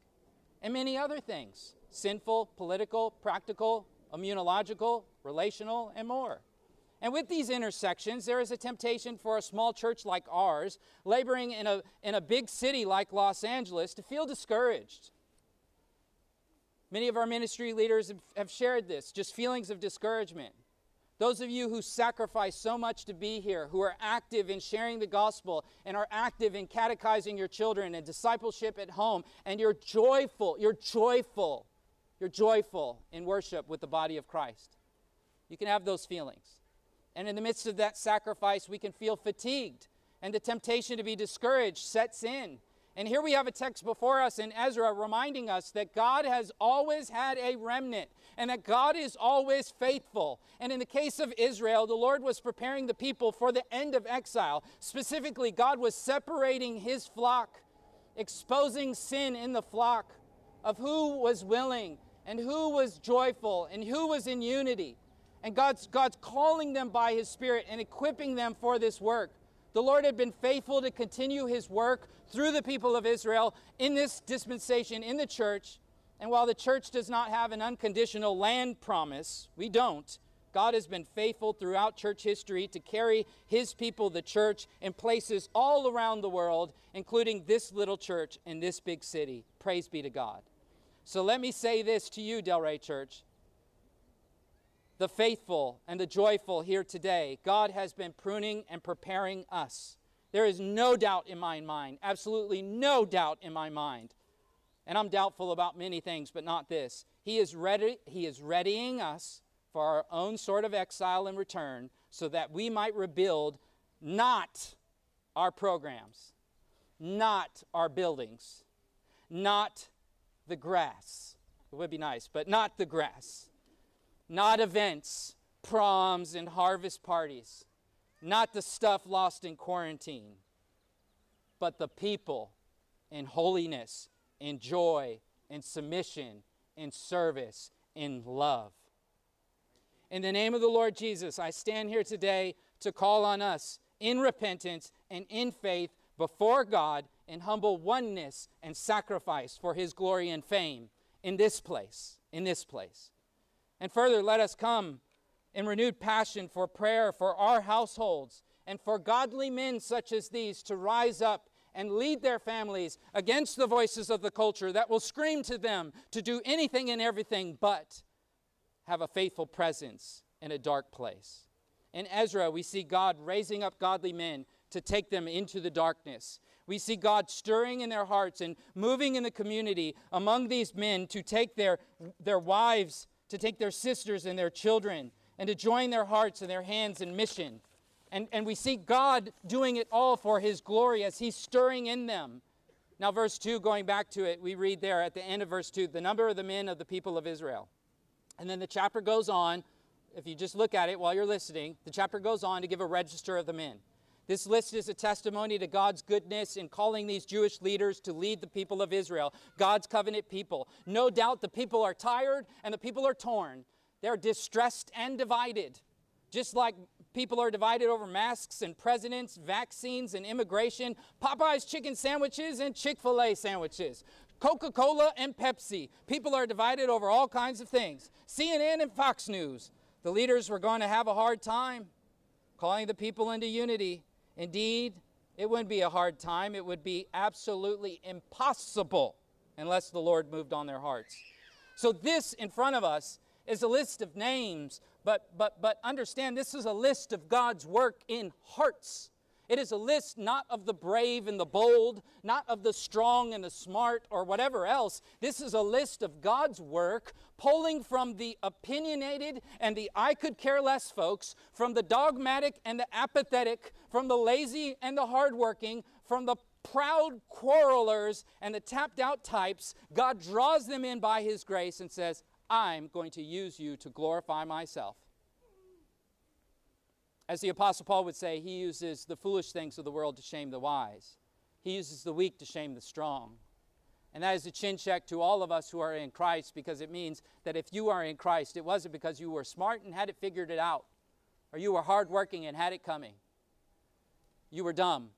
and many other things sinful, political, practical, immunological, relational, and more. And with these intersections, there is a temptation for a small church like ours, laboring in a, in a big city like Los Angeles, to feel discouraged. Many of our ministry leaders have shared this, just feelings of discouragement. Those of you who sacrifice so much to be here, who are active in sharing the gospel and are active in catechizing your children and discipleship at home, and you're joyful, you're joyful you're joyful in worship with the body of Christ. You can have those feelings. And in the midst of that sacrifice, we can feel fatigued, and the temptation to be discouraged sets in. And here we have a text before us in Ezra reminding us that God has always had a remnant and that God is always faithful. And in the case of Israel, the Lord was preparing the people for the end of exile. Specifically, God was separating his flock, exposing sin in the flock of who was willing and who was joyful and who was in unity. And God's, God's calling them by His Spirit and equipping them for this work. The Lord had been faithful to continue His work through the people of Israel in this dispensation in the church. And while the church does not have an unconditional land promise, we don't. God has been faithful throughout church history to carry his people, the church, in places all around the world, including this little church in this big city. Praise be to God. So let me say this to you, Delray Church. The faithful and the joyful here today, God has been pruning and preparing us. There is no doubt in my mind, absolutely no doubt in my mind. And I'm doubtful about many things, but not this. He is ready, he is readying us for our own sort of exile and return so that we might rebuild not our programs, not our buildings, not the grass. It would be nice, but not the grass. Not events, proms, and harvest parties. Not the stuff lost in quarantine, but the people in holiness, in joy, in submission, in service, in love. In the name of the Lord Jesus, I stand here today to call on us in repentance and in faith before God in humble oneness and sacrifice for his glory and fame in this place, in this place. And further, let us come in renewed passion for prayer for our households and for godly men such as these to rise up and lead their families against the voices of the culture that will scream to them to do anything and everything but have a faithful presence in a dark place. In Ezra, we see God raising up godly men to take them into the darkness. We see God stirring in their hearts and moving in the community among these men to take their, their wives, to take their sisters and their children, and to join their hearts and their hands in mission. And, and we see God doing it all for His glory as He's stirring in them. Now, verse 2, going back to it, we read there at the end of verse 2 the number of the men of the people of Israel. And then the chapter goes on. If you just look at it while you're listening, the chapter goes on to give a register of the men. This list is a testimony to God's goodness in calling these Jewish leaders to lead the people of Israel, God's covenant people. No doubt the people are tired and the people are torn. They're distressed and divided. Just like people are divided over masks and presidents, vaccines and immigration, Popeye's chicken sandwiches and Chick fil A sandwiches. Coca Cola and Pepsi. People are divided over all kinds of things. CNN and Fox News. The leaders were going to have a hard time calling the people into unity. Indeed, it wouldn't be a hard time, it would be absolutely impossible unless the Lord moved on their hearts. So, this in front of us is a list of names, but, but, but understand this is a list of God's work in hearts. It is a list not of the brave and the bold, not of the strong and the smart or whatever else. This is a list of God's work, pulling from the opinionated and the I could care less folks, from the dogmatic and the apathetic, from the lazy and the hardworking, from the proud quarrelers and the tapped out types. God draws them in by His grace and says, I'm going to use you to glorify myself. As the Apostle Paul would say, he uses the foolish things of the world to shame the wise. He uses the weak to shame the strong. And that is a chin check to all of us who are in Christ because it means that if you are in Christ, it wasn't because you were smart and had it figured it out, or you were hardworking and had it coming. You were dumb.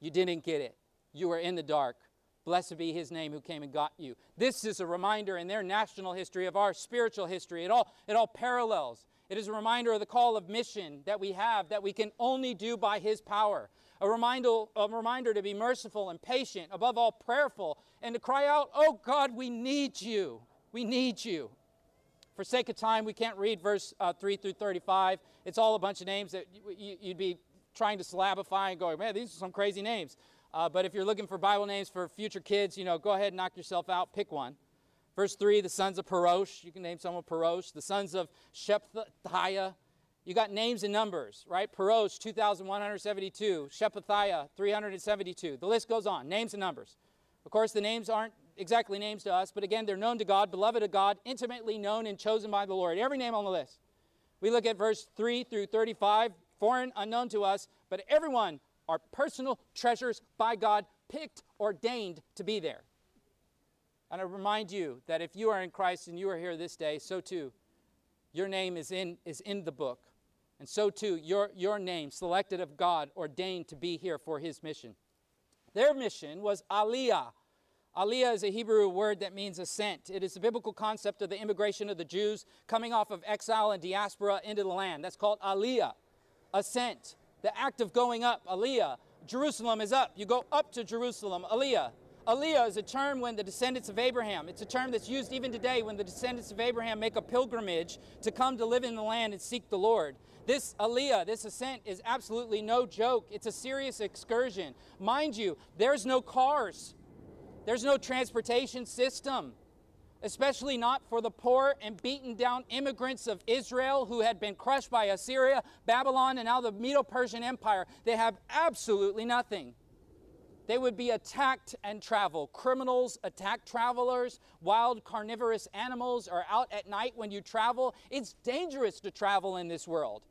You didn't get it. You were in the dark. Blessed be his name who came and got you. This is a reminder in their national history of our spiritual history. It all, it all parallels. It is a reminder of the call of mission that we have that we can only do by His power. A reminder, a reminder to be merciful and patient, above all prayerful, and to cry out, Oh God, we need you. We need you. For sake of time, we can't read verse uh, 3 through 35. It's all a bunch of names that you'd be trying to syllabify and going, man, these are some crazy names. Uh, but if you're looking for Bible names for future kids, you know, go ahead and knock yourself out, pick one. Verse 3, the sons of Perosh. You can name someone Perosh. The sons of Shephatiah. You got names and numbers, right? Perosh, 2,172. Shephatiah, 372. The list goes on. Names and numbers. Of course, the names aren't exactly names to us, but again, they're known to God, beloved of God, intimately known and chosen by the Lord. Every name on the list. We look at verse 3 through 35, foreign, unknown to us, but everyone are personal treasures by God, picked, ordained to be there. And I remind you that if you are in Christ and you are here this day, so too, your name is in, is in the book. And so too, your, your name, selected of God, ordained to be here for his mission. Their mission was aliyah. Aliyah is a Hebrew word that means ascent. It is the biblical concept of the immigration of the Jews coming off of exile and diaspora into the land. That's called aliyah, ascent. The act of going up, aliyah. Jerusalem is up. You go up to Jerusalem, aliyah. Aliyah is a term when the descendants of Abraham, it's a term that's used even today when the descendants of Abraham make a pilgrimage to come to live in the land and seek the Lord. This Aliyah, this ascent, is absolutely no joke. It's a serious excursion. Mind you, there's no cars, there's no transportation system, especially not for the poor and beaten down immigrants of Israel who had been crushed by Assyria, Babylon, and now the Medo Persian Empire. They have absolutely nothing. They would be attacked and travel. Criminals attack travelers. Wild carnivorous animals are out at night when you travel. It's dangerous to travel in this world.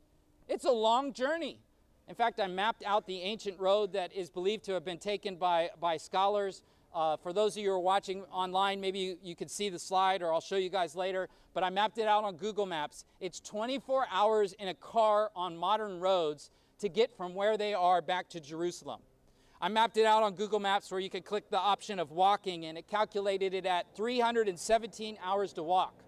It's a long journey. In fact, I mapped out the ancient road that is believed to have been taken by, by scholars. Uh, for those of you who are watching online, maybe you, you could see the slide or I'll show you guys later, but I mapped it out on Google Maps. It's 24 hours in a car on modern roads to get from where they are back to Jerusalem. I mapped it out on Google Maps where you could click the option of walking, and it calculated it at 317 hours to walk.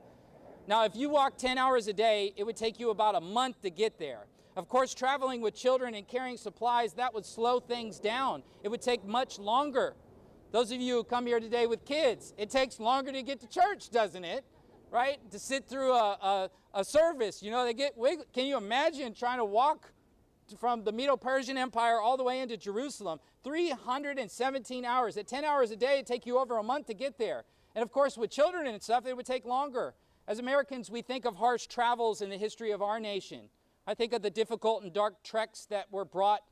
Now, if you walk 10 hours a day, it would take you about a month to get there. Of course, traveling with children and carrying supplies, that would slow things down. It would take much longer. Those of you who come here today with kids, it takes longer to get to church, doesn't it? Right? To sit through a, a, a service. You know, they get, can you imagine trying to walk from the Medo Persian Empire all the way into Jerusalem. 317 hours. At 10 hours a day, it'd take you over a month to get there. And of course, with children and stuff, it would take longer. As Americans, we think of harsh travels in the history of our nation. I think of the difficult and dark treks that were brought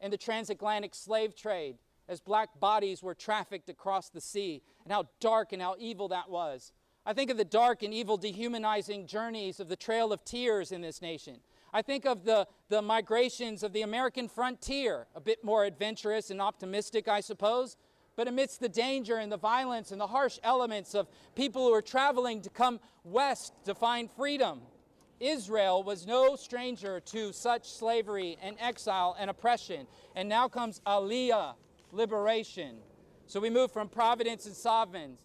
in the transatlantic slave trade as black bodies were trafficked across the sea, and how dark and how evil that was. I think of the dark and evil dehumanizing journeys of the Trail of Tears in this nation. I think of the, the migrations of the American frontier, a bit more adventurous and optimistic, I suppose. But amidst the danger and the violence and the harsh elements of people who are traveling to come west to find freedom, Israel was no stranger to such slavery and exile and oppression. And now comes Aliyah, liberation. So we move from providence and sovereigns,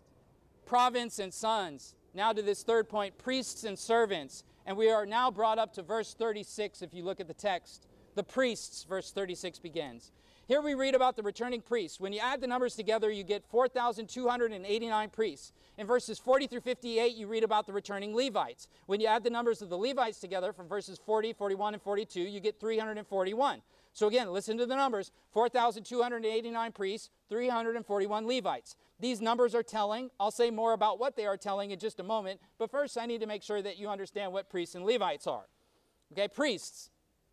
province and sons, now to this third point, priests and servants. And we are now brought up to verse 36 if you look at the text. The priests, verse 36 begins. Here we read about the returning priests. When you add the numbers together, you get 4,289 priests. In verses 40 through 58, you read about the returning Levites. When you add the numbers of the Levites together from verses 40, 41, and 42, you get 341. So again, listen to the numbers 4,289 priests, 341 Levites. These numbers are telling. I'll say more about what they are telling in just a moment, but first I need to make sure that you understand what priests and Levites are. Okay, priests.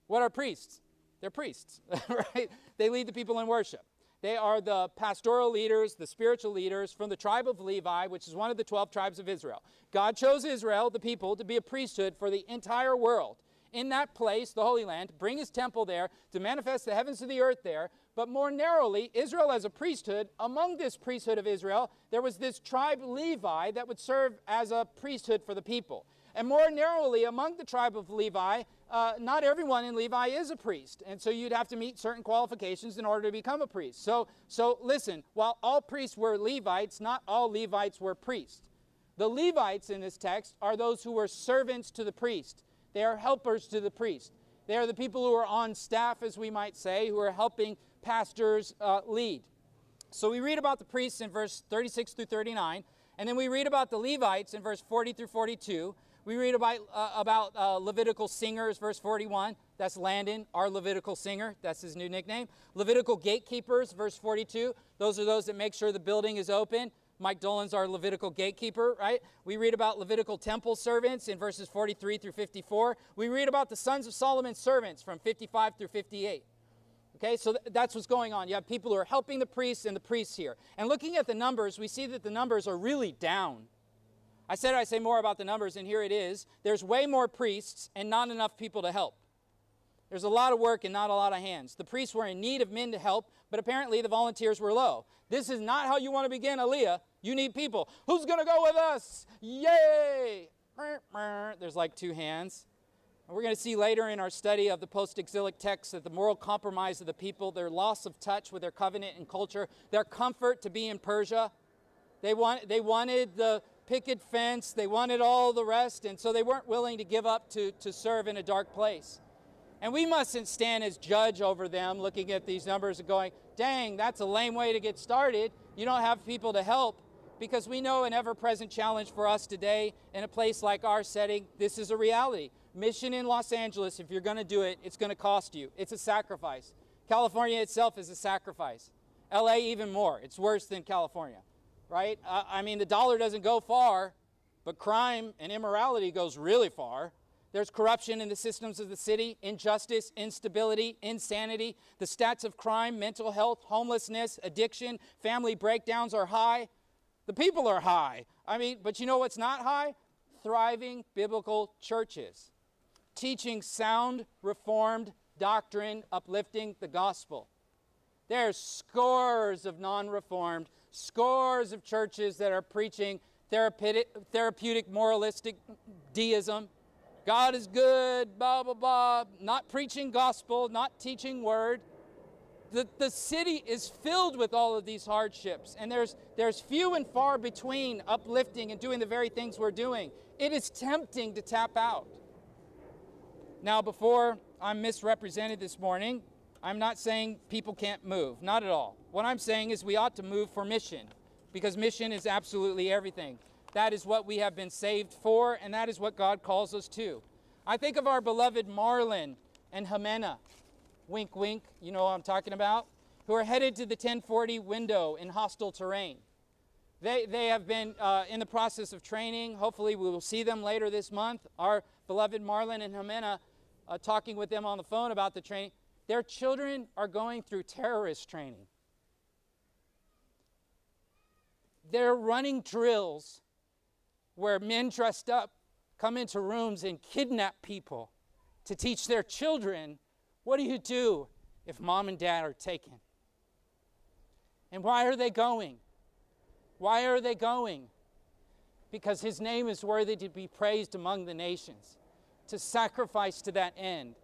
What are priests? They're priests, right? They lead the people in worship. They are the pastoral leaders, the spiritual leaders from the tribe of Levi, which is one of the 12 tribes of Israel. God chose Israel, the people, to be a priesthood for the entire world. In that place, the Holy Land, bring his temple there, to manifest the heavens to the earth there. But more narrowly, Israel as a priesthood, among this priesthood of Israel, there was this tribe Levi that would serve as a priesthood for the people. And more narrowly, among the tribe of Levi, uh, not everyone in Levi is a priest. And so you'd have to meet certain qualifications in order to become a priest. So, so listen, while all priests were Levites, not all Levites were priests. The Levites in this text are those who were servants to the priest, they are helpers to the priest. They are the people who are on staff, as we might say, who are helping pastors uh, lead. So we read about the priests in verse 36 through 39, and then we read about the Levites in verse 40 through 42. We read about, uh, about uh, Levitical singers, verse 41. That's Landon, our Levitical singer. That's his new nickname. Levitical gatekeepers, verse 42. Those are those that make sure the building is open. Mike Dolan's our Levitical gatekeeper, right? We read about Levitical temple servants in verses 43 through 54. We read about the sons of Solomon's servants from 55 through 58. Okay, so th- that's what's going on. You have people who are helping the priests and the priests here. And looking at the numbers, we see that the numbers are really down. I said I'd say more about the numbers, and here it is. There's way more priests and not enough people to help. There's a lot of work and not a lot of hands. The priests were in need of men to help, but apparently the volunteers were low. This is not how you want to begin Aliyah. You need people. Who's going to go with us? Yay! There's like two hands. And we're going to see later in our study of the post exilic texts that the moral compromise of the people, their loss of touch with their covenant and culture, their comfort to be in Persia. They, want, they wanted the picket fence, they wanted all the rest, and so they weren't willing to give up to, to serve in a dark place. And we mustn't stand as judge over them looking at these numbers and going, dang, that's a lame way to get started. You don't have people to help. Because we know an ever present challenge for us today in a place like our setting, this is a reality. Mission in Los Angeles, if you're going to do it, it's going to cost you. It's a sacrifice. California itself is a sacrifice. LA, even more. It's worse than California right? I mean, the dollar doesn't go far, but crime and immorality goes really far. There's corruption in the systems of the city, injustice, instability, insanity. The stats of crime, mental health, homelessness, addiction, family breakdowns are high. The people are high. I mean, but you know what's not high? Thriving biblical churches, teaching sound, reformed doctrine, uplifting the gospel. There's scores of non reformed scores of churches that are preaching therapeutic, therapeutic moralistic deism. God is good, blah, blah, blah, not preaching gospel, not teaching word. The, the city is filled with all of these hardships, and there's, there's few and far between uplifting and doing the very things we're doing. It is tempting to tap out. Now, before I'm misrepresented this morning, I'm not saying people can't move, not at all. What I'm saying is we ought to move for mission because mission is absolutely everything. That is what we have been saved for, and that is what God calls us to. I think of our beloved Marlin and Jimena, wink, wink, you know what I'm talking about, who are headed to the 1040 window in hostile terrain. They, they have been uh, in the process of training. Hopefully, we will see them later this month. Our beloved Marlin and Jimena, uh, talking with them on the phone about the training. Their children are going through terrorist training. They're running drills where men dressed up come into rooms and kidnap people to teach their children what do you do if mom and dad are taken? And why are they going? Why are they going? Because his name is worthy to be praised among the nations, to sacrifice to that end.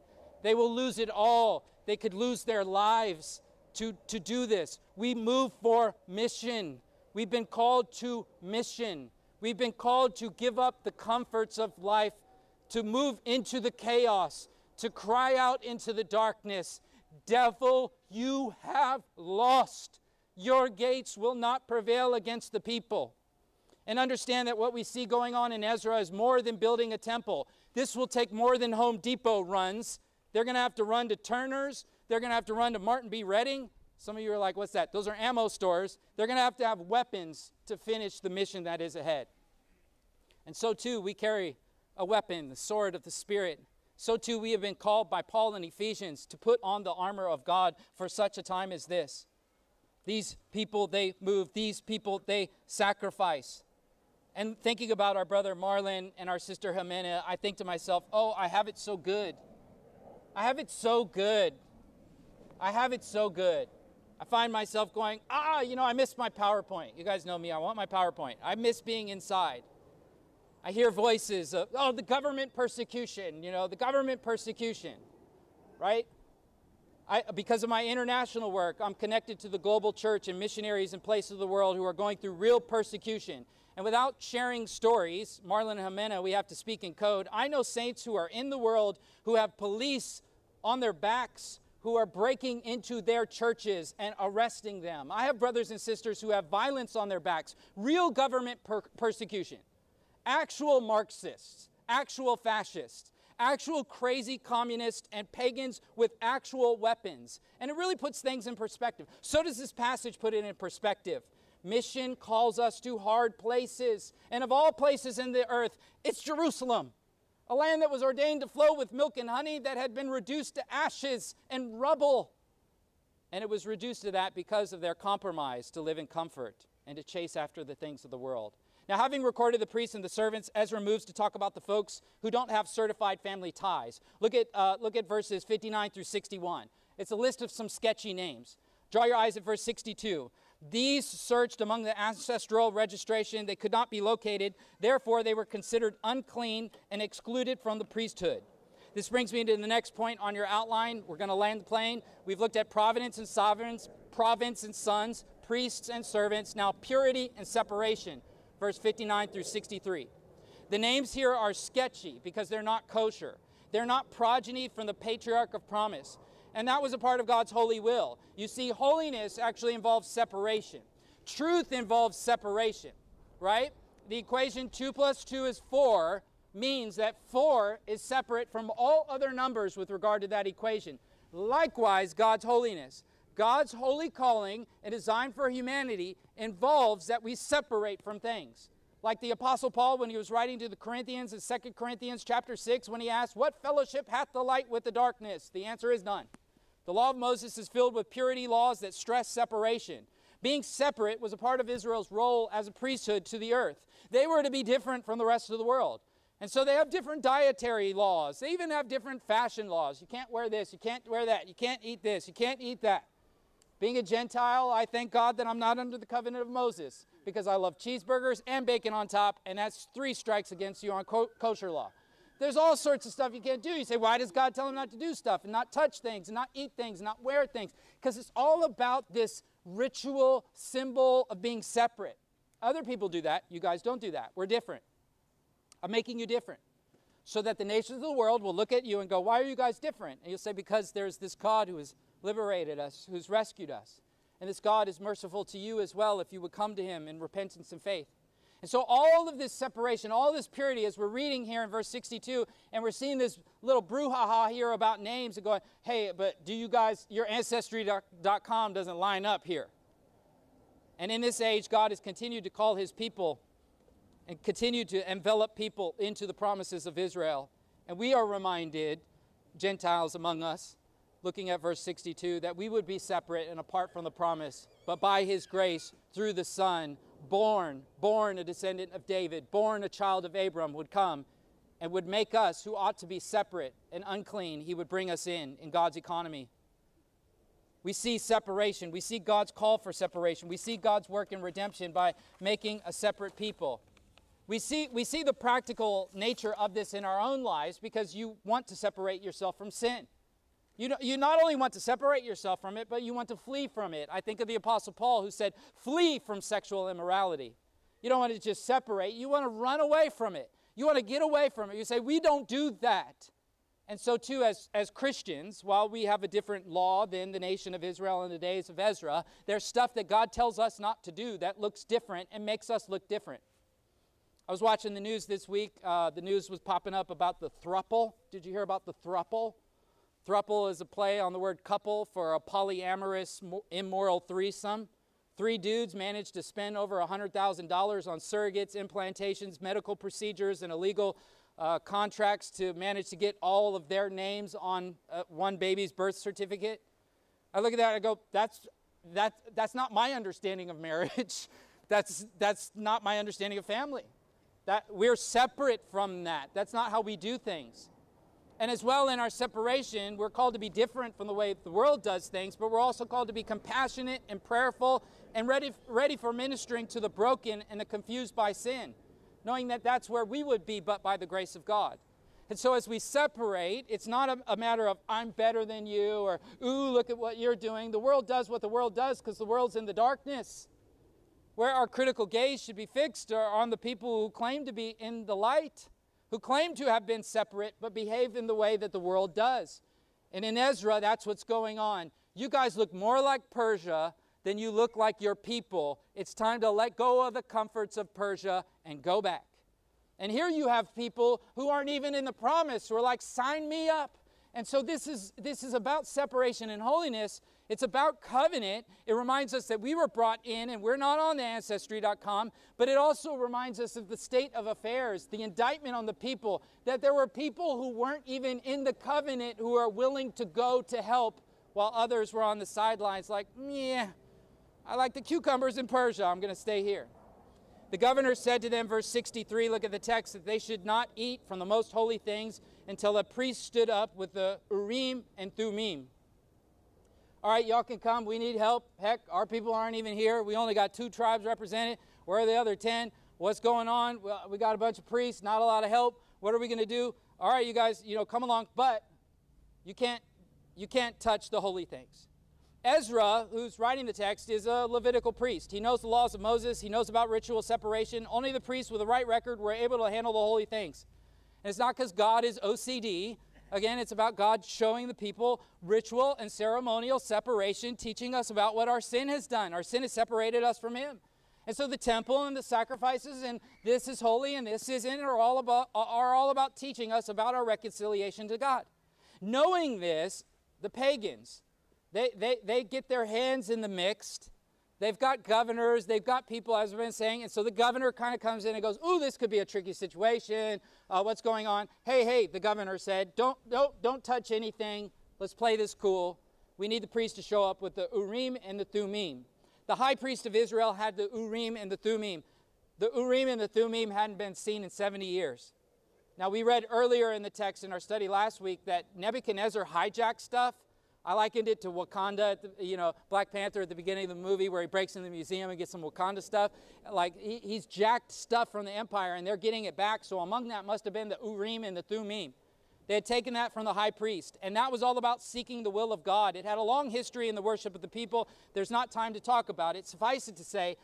They will lose it all. They could lose their lives to, to do this. We move for mission. We've been called to mission. We've been called to give up the comforts of life, to move into the chaos, to cry out into the darkness Devil, you have lost. Your gates will not prevail against the people. And understand that what we see going on in Ezra is more than building a temple. This will take more than Home Depot runs. They're going to have to run to Turner's. They're going to have to run to Martin B. Retting. Some of you are like, what's that? Those are ammo stores. They're going to have to have weapons to finish the mission that is ahead. And so, too, we carry a weapon, the sword of the Spirit. So, too, we have been called by Paul in Ephesians to put on the armor of God for such a time as this. These people, they move. These people, they sacrifice. And thinking about our brother Marlon and our sister Jimena, I think to myself, oh, I have it so good. I have it so good. I have it so good. I find myself going, ah, you know, I miss my PowerPoint. You guys know me, I want my PowerPoint. I miss being inside. I hear voices of, oh, the government persecution, you know, the government persecution, right? I, because of my international work, I'm connected to the global church and missionaries in places of the world who are going through real persecution. And without sharing stories, Marlon Jimena, we have to speak in code. I know saints who are in the world who have police on their backs who are breaking into their churches and arresting them. I have brothers and sisters who have violence on their backs, real government per- persecution actual Marxists, actual fascists, actual crazy communists, and pagans with actual weapons. And it really puts things in perspective. So does this passage put it in perspective. Mission calls us to hard places. And of all places in the earth, it's Jerusalem, a land that was ordained to flow with milk and honey that had been reduced to ashes and rubble. And it was reduced to that because of their compromise to live in comfort and to chase after the things of the world. Now, having recorded the priests and the servants, Ezra moves to talk about the folks who don't have certified family ties. Look at, uh, look at verses 59 through 61. It's a list of some sketchy names. Draw your eyes at verse 62. These searched among the ancestral registration, they could not be located. Therefore, they were considered unclean and excluded from the priesthood. This brings me to the next point on your outline. We're going to land the plane. We've looked at providence and sovereigns, province and sons, priests and servants, now purity and separation verse 59 through 63. The names here are sketchy because they're not kosher. They're not progeny from the patriarch of promise. And that was a part of God's holy will. You see, holiness actually involves separation. Truth involves separation, right? The equation 2 plus 2 is 4 means that 4 is separate from all other numbers with regard to that equation. Likewise, God's holiness. God's holy calling and design for humanity involves that we separate from things. Like the apostle Paul when he was writing to the Corinthians in 2 Corinthians chapter 6 when he asked, "What fellowship hath the light with the darkness?" The answer is none. The law of Moses is filled with purity laws that stress separation. Being separate was a part of Israel's role as a priesthood to the earth. They were to be different from the rest of the world. And so they have different dietary laws. They even have different fashion laws. You can't wear this, you can't wear that, you can't eat this, you can't eat that. Being a Gentile, I thank God that I'm not under the covenant of Moses because I love cheeseburgers and bacon on top, and that's three strikes against you on kosher law. There's all sorts of stuff you can't do. You say, why does God tell him not to do stuff and not touch things and not eat things and not wear things? Because it's all about this ritual symbol of being separate. Other people do that. You guys don't do that. We're different. I'm making you different. So that the nations of the world will look at you and go, Why are you guys different? And you'll say, Because there's this God who is liberated us, who's rescued us. And this God is merciful to you as well if you would come to him in repentance and faith. And so, all of this separation, all this purity, as we're reading here in verse 62, and we're seeing this little brouhaha here about names and going, hey, but do you guys, your ancestry.com doesn't line up here. And in this age, God has continued to call his people and continue to envelop people into the promises of Israel. And we are reminded, Gentiles among us, looking at verse 62, that we would be separate and apart from the promise, but by his grace, through the Son, born, born a descendant of David, born a child of Abram, would come and would make us, who ought to be separate and unclean, he would bring us in in God's economy. We see separation. We see God's call for separation. We see God's work in redemption by making a separate people. We see, we see the practical nature of this in our own lives because you want to separate yourself from sin. You, you not only want to separate yourself from it, but you want to flee from it. I think of the Apostle Paul who said, Flee from sexual immorality. You don't want to just separate, you want to run away from it. You want to get away from it. You say, We don't do that. And so, too, as, as Christians, while we have a different law than the nation of Israel in the days of Ezra, there's stuff that God tells us not to do that looks different and makes us look different. I was watching the news this week. Uh, the news was popping up about the thruple. Did you hear about the thruple? Thruple is a play on the word couple for a polyamorous, immoral threesome. Three dudes managed to spend over $100,000 on surrogates, implantations, medical procedures, and illegal uh, contracts to manage to get all of their names on uh, one baby's birth certificate. I look at that I go, that's, that, that's not my understanding of marriage. that's, that's not my understanding of family. That we're separate from that. That's not how we do things. And as well, in our separation, we're called to be different from the way the world does things, but we're also called to be compassionate and prayerful and ready, ready for ministering to the broken and the confused by sin, knowing that that's where we would be but by the grace of God. And so as we separate, it's not a, a matter of I'm better than you or, ooh, look at what you're doing. The world does what the world does because the world's in the darkness. Where our critical gaze should be fixed are on the people who claim to be in the light who claim to have been separate but behave in the way that the world does. And in Ezra, that's what's going on. You guys look more like Persia than you look like your people. It's time to let go of the comforts of Persia and go back. And here you have people who aren't even in the promise who are like, sign me up. And so this is this is about separation and holiness. It's about covenant. It reminds us that we were brought in and we're not on ancestry.com, but it also reminds us of the state of affairs, the indictment on the people, that there were people who weren't even in the covenant who are willing to go to help while others were on the sidelines like, "Yeah, I like the cucumbers in Persia. I'm going to stay here." The governor said to them, verse 63, look at the text, that they should not eat from the most holy things until a priest stood up with the Urim and Thummim. All right, y'all can come. We need help. Heck, our people aren't even here. We only got two tribes represented. Where are the other 10? What's going on? Well, we got a bunch of priests, not a lot of help. What are we going to do? All right, you guys, you know, come along, but you can't you can't touch the holy things. Ezra, who's writing the text, is a Levitical priest. He knows the laws of Moses, he knows about ritual separation. Only the priests with the right record were able to handle the holy things. And it's not because God is OCD. Again, it's about God showing the people ritual and ceremonial separation, teaching us about what our sin has done. Our sin has separated us from Him. And so the temple and the sacrifices and this is holy and this isn't are all about, are all about teaching us about our reconciliation to God. Knowing this, the pagans, they, they, they get their hands in the mixed. They've got governors, they've got people, as I've been saying, and so the governor kind of comes in and goes, "Ooh, this could be a tricky situation. Uh, what's going on?" Hey, hey, the governor said, "Don't, don't, don't touch anything. Let's play this cool. We need the priest to show up with the Urim and the Thummim." The high priest of Israel had the Urim and the Thummim. The Urim and the Thummim hadn't been seen in 70 years. Now, we read earlier in the text in our study last week that Nebuchadnezzar hijacked stuff I likened it to Wakanda, the, you know, Black Panther at the beginning of the movie where he breaks into the museum and gets some Wakanda stuff. Like he, he's jacked stuff from the empire and they're getting it back. So among that must have been the Urim and the Thummim. They had taken that from the high priest, and that was all about seeking the will of God. It had a long history in the worship of the people. There's not time to talk about it. Suffice it to say,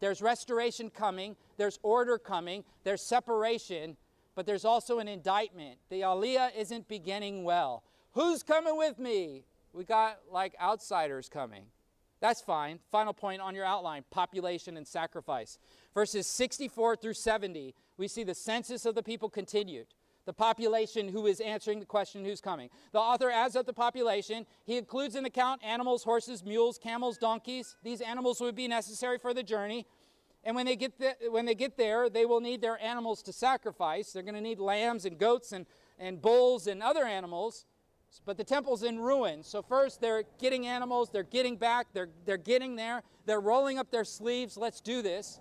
there's restoration coming, there's order coming, there's separation, but there's also an indictment. The Aliyah isn't beginning well. Who's coming with me? We got like outsiders coming. That's fine. Final point on your outline population and sacrifice. Verses 64 through 70, we see the census of the people continued. The population who is answering the question who's coming. The author adds up the population. He includes in the count animals, horses, mules, camels, donkeys. These animals would be necessary for the journey. And when they get, the, when they get there, they will need their animals to sacrifice. They're going to need lambs and goats and, and bulls and other animals but the temple's in ruins. So first they're getting animals, they're getting back, they're, they're getting there, they're rolling up their sleeves. Let's do this.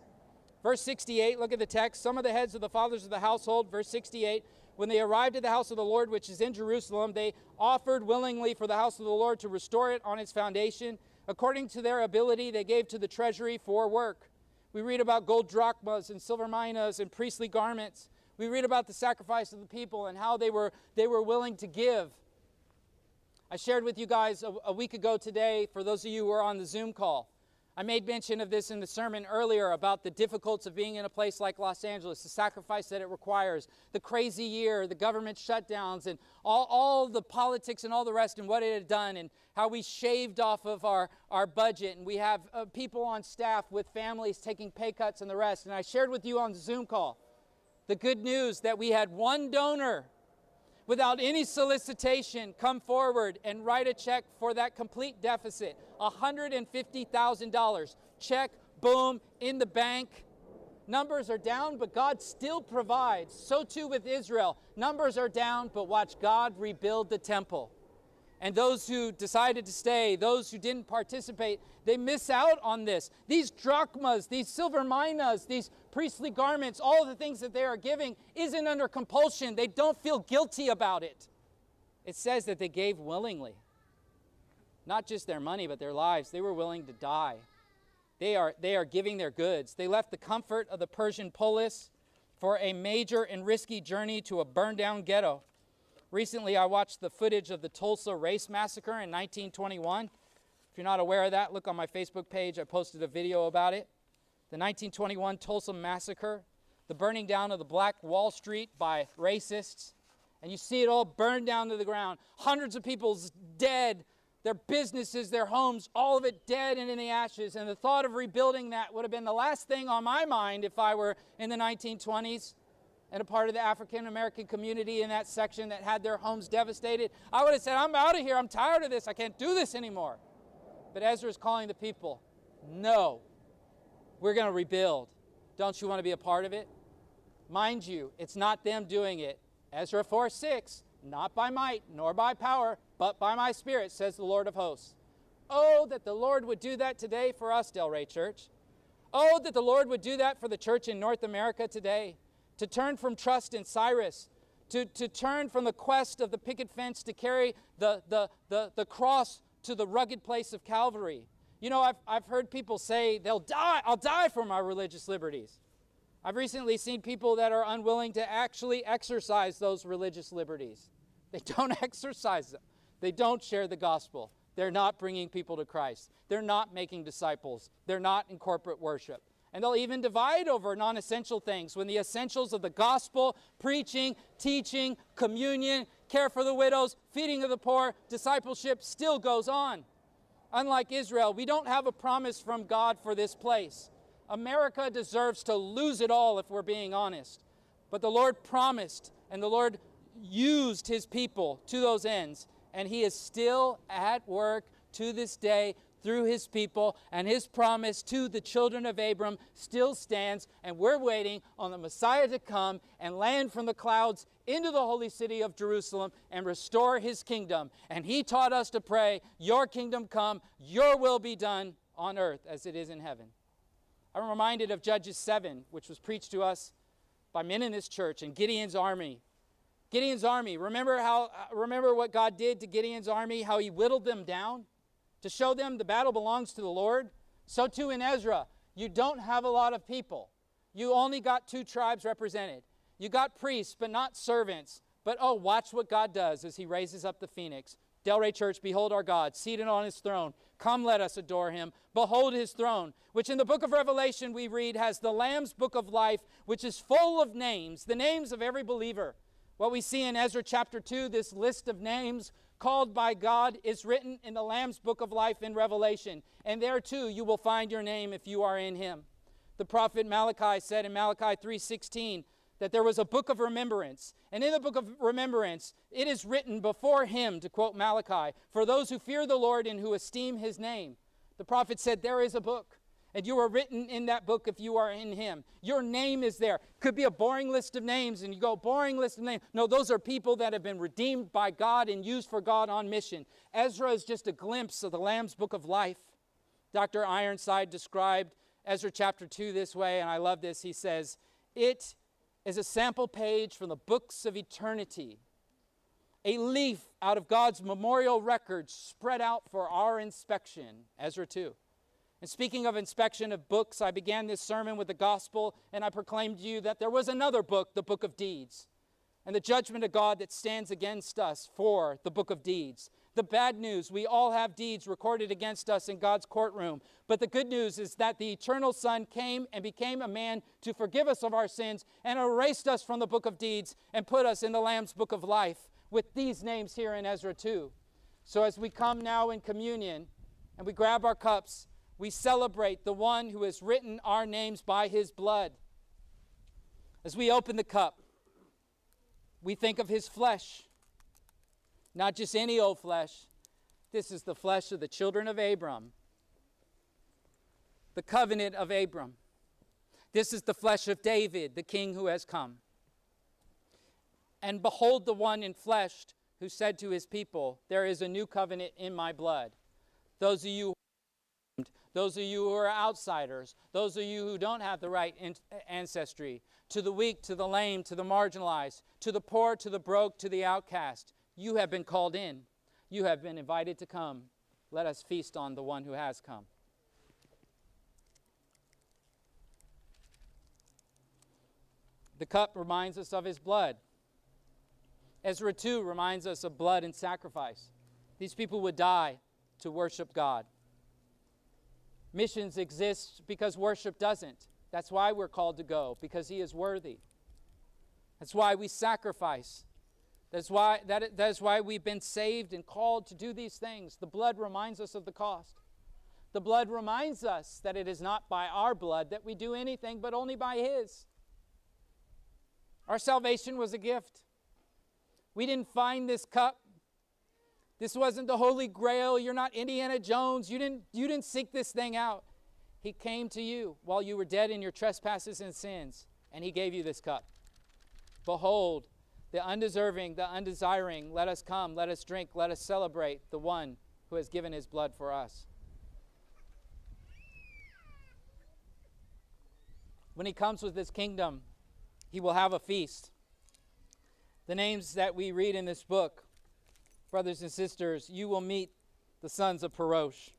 Verse 68, look at the text. Some of the heads of the fathers of the household, verse 68, when they arrived at the house of the Lord, which is in Jerusalem, they offered willingly for the house of the Lord to restore it on its foundation. According to their ability, they gave to the treasury for work. We read about gold drachmas and silver minas and priestly garments. We read about the sacrifice of the people and how they were, they were willing to give. I shared with you guys a, a week ago today, for those of you who are on the Zoom call, I made mention of this in the sermon earlier about the difficulties of being in a place like Los Angeles, the sacrifice that it requires, the crazy year, the government shutdowns, and all, all the politics and all the rest, and what it had done, and how we shaved off of our, our budget. And we have uh, people on staff with families taking pay cuts and the rest. And I shared with you on the Zoom call the good news that we had one donor without any solicitation, come forward and write a check for that complete deficit $150,000. Check, boom, in the bank. Numbers are down, but God still provides. So too with Israel. Numbers are down, but watch God rebuild the temple. And those who decided to stay, those who didn't participate, they miss out on this. These drachmas, these silver minas, these priestly garments, all the things that they are giving isn't under compulsion. They don't feel guilty about it. It says that they gave willingly. Not just their money, but their lives. They were willing to die. They are, they are giving their goods. They left the comfort of the Persian polis for a major and risky journey to a burned down ghetto. Recently, I watched the footage of the Tulsa Race Massacre in 1921. If you're not aware of that, look on my Facebook page. I posted a video about it. The 1921 Tulsa Massacre, the burning down of the Black Wall Street by racists. And you see it all burned down to the ground. Hundreds of people dead, their businesses, their homes, all of it dead and in the ashes. And the thought of rebuilding that would have been the last thing on my mind if I were in the 1920s and a part of the African American community in that section that had their homes devastated, I would have said, I'm out of here. I'm tired of this. I can't do this anymore. But Ezra is calling the people, no, we're going to rebuild. Don't you want to be a part of it? Mind you, it's not them doing it. Ezra 4 6, not by might nor by power, but by my spirit, says the Lord of hosts. Oh, that the Lord would do that today for us, Delray Church. Oh, that the Lord would do that for the church in North America today to turn from trust in Cyrus, to, to turn from the quest of the picket fence to carry the, the, the, the cross to the rugged place of Calvary. You know, I've, I've heard people say, they'll die, I'll die for my religious liberties. I've recently seen people that are unwilling to actually exercise those religious liberties. They don't exercise them, they don't share the gospel. They're not bringing people to Christ. They're not making disciples. They're not in corporate worship. And they'll even divide over non essential things when the essentials of the gospel, preaching, teaching, communion, care for the widows, feeding of the poor, discipleship still goes on. Unlike Israel, we don't have a promise from God for this place. America deserves to lose it all if we're being honest. But the Lord promised, and the Lord used his people to those ends, and he is still at work to this day through his people, and his promise to the children of Abram still stands, and we're waiting on the Messiah to come and land from the clouds into the holy city of Jerusalem and restore his kingdom. And he taught us to pray, Your kingdom come, your will be done on earth as it is in heaven. I'm reminded of Judges 7, which was preached to us by men in this church and Gideon's army. Gideon's army, remember how uh, remember what God did to Gideon's army, how he whittled them down? To show them the battle belongs to the Lord. So too in Ezra, you don't have a lot of people. You only got two tribes represented. You got priests, but not servants. But oh, watch what God does as he raises up the phoenix. Delray Church, behold our God, seated on his throne. Come, let us adore him. Behold his throne, which in the book of Revelation we read has the Lamb's book of life, which is full of names, the names of every believer. What we see in Ezra chapter 2, this list of names called by God is written in the Lamb's book of life in Revelation. And there too you will find your name if you are in him. The prophet Malachi said in Malachi 3:16 that there was a book of remembrance. And in the book of remembrance, it is written before him, to quote Malachi, for those who fear the Lord and who esteem his name. The prophet said, There is a book. And you are written in that book if you are in Him. Your name is there. Could be a boring list of names, and you go, boring list of names. No, those are people that have been redeemed by God and used for God on mission. Ezra is just a glimpse of the Lamb's book of life. Dr. Ironside described Ezra chapter 2 this way, and I love this. He says, It is a sample page from the books of eternity, a leaf out of God's memorial records spread out for our inspection. Ezra 2. And speaking of inspection of books, I began this sermon with the gospel, and I proclaimed to you that there was another book, the book of deeds, and the judgment of God that stands against us for the book of deeds. The bad news, we all have deeds recorded against us in God's courtroom. But the good news is that the eternal Son came and became a man to forgive us of our sins and erased us from the book of deeds and put us in the Lamb's book of life with these names here in Ezra 2. So as we come now in communion and we grab our cups, we celebrate the one who has written our names by his blood. As we open the cup, we think of his flesh, not just any old flesh. This is the flesh of the children of Abram, the covenant of Abram. This is the flesh of David, the king who has come. And behold, the one in flesh who said to his people, There is a new covenant in my blood. Those of you those of you who are outsiders, those of you who don't have the right ancestry, to the weak, to the lame, to the marginalized, to the poor, to the broke, to the outcast, you have been called in. You have been invited to come. Let us feast on the one who has come. The cup reminds us of his blood. Ezra 2 reminds us of blood and sacrifice. These people would die to worship God. Missions exist because worship doesn't. That's why we're called to go, because He is worthy. That's why we sacrifice. That's why, that, that is why we've been saved and called to do these things. The blood reminds us of the cost. The blood reminds us that it is not by our blood that we do anything, but only by His. Our salvation was a gift. We didn't find this cup this wasn't the Holy Grail. You're not Indiana Jones. You didn't, you didn't seek this thing out. He came to you while you were dead in your trespasses and sins, and He gave you this cup. Behold, the undeserving, the undesiring, let us come, let us drink, let us celebrate the one who has given His blood for us. When He comes with His kingdom, He will have a feast. The names that we read in this book brothers and sisters, you will meet the sons of Parosh.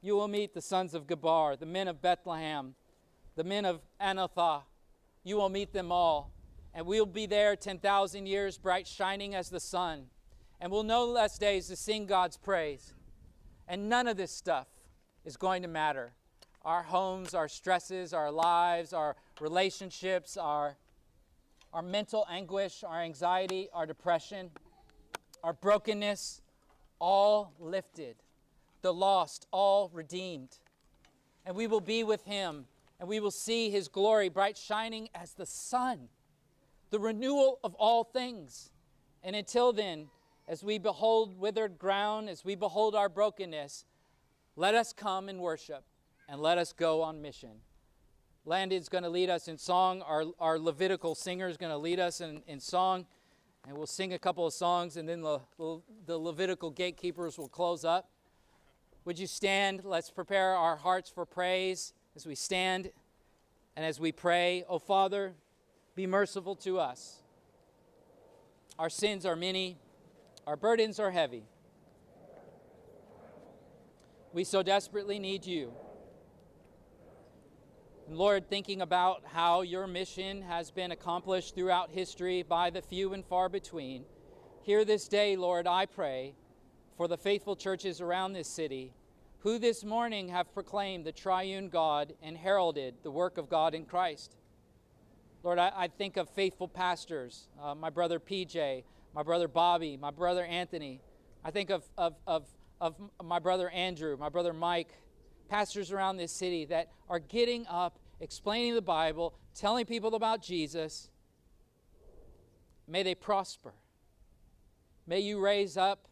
You will meet the sons of Gabar, the men of Bethlehem, the men of Anathoth. You will meet them all. And we'll be there 10,000 years, bright shining as the sun. And we'll no less days to sing God's praise. And none of this stuff is going to matter. Our homes, our stresses, our lives, our relationships, our, our mental anguish, our anxiety, our depression our brokenness all lifted, the lost all redeemed. And we will be with him, and we will see his glory bright shining as the sun, the renewal of all things. And until then, as we behold withered ground, as we behold our brokenness, let us come and worship, and let us go on mission. Landon's going to lead us in song. Our, our Levitical singer is going to lead us in, in song. And we'll sing a couple of songs, and then the, the Levitical gatekeepers will close up. Would you stand? Let's prepare our hearts for praise as we stand and as we pray. Oh, Father, be merciful to us. Our sins are many, our burdens are heavy. We so desperately need you. Lord, thinking about how your mission has been accomplished throughout history by the few and far between, here this day, Lord, I pray for the faithful churches around this city who this morning have proclaimed the triune God and heralded the work of God in Christ. Lord, I, I think of faithful pastors, uh, my brother PJ, my brother Bobby, my brother Anthony. I think of, of, of, of my brother Andrew, my brother Mike, pastors around this city that are getting up explaining the Bible, telling people about Jesus. May they prosper. May you raise up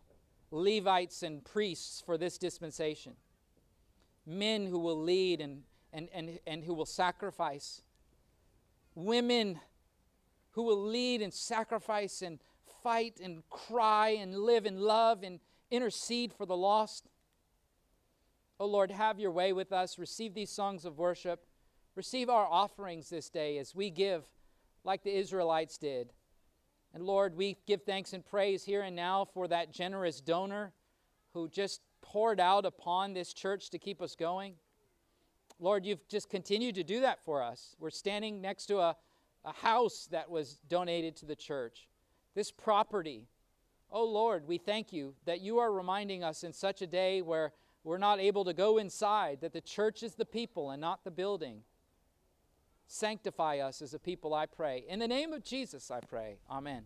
Levites and priests for this dispensation, men who will lead and, and, and, and who will sacrifice, women who will lead and sacrifice and fight and cry and live in love and intercede for the lost. Oh Lord, have your way with us. Receive these songs of worship. Receive our offerings this day as we give like the Israelites did. And Lord, we give thanks and praise here and now for that generous donor who just poured out upon this church to keep us going. Lord, you've just continued to do that for us. We're standing next to a, a house that was donated to the church, this property. Oh Lord, we thank you that you are reminding us in such a day where we're not able to go inside, that the church is the people and not the building. Sanctify us as a people, I pray. In the name of Jesus, I pray. Amen.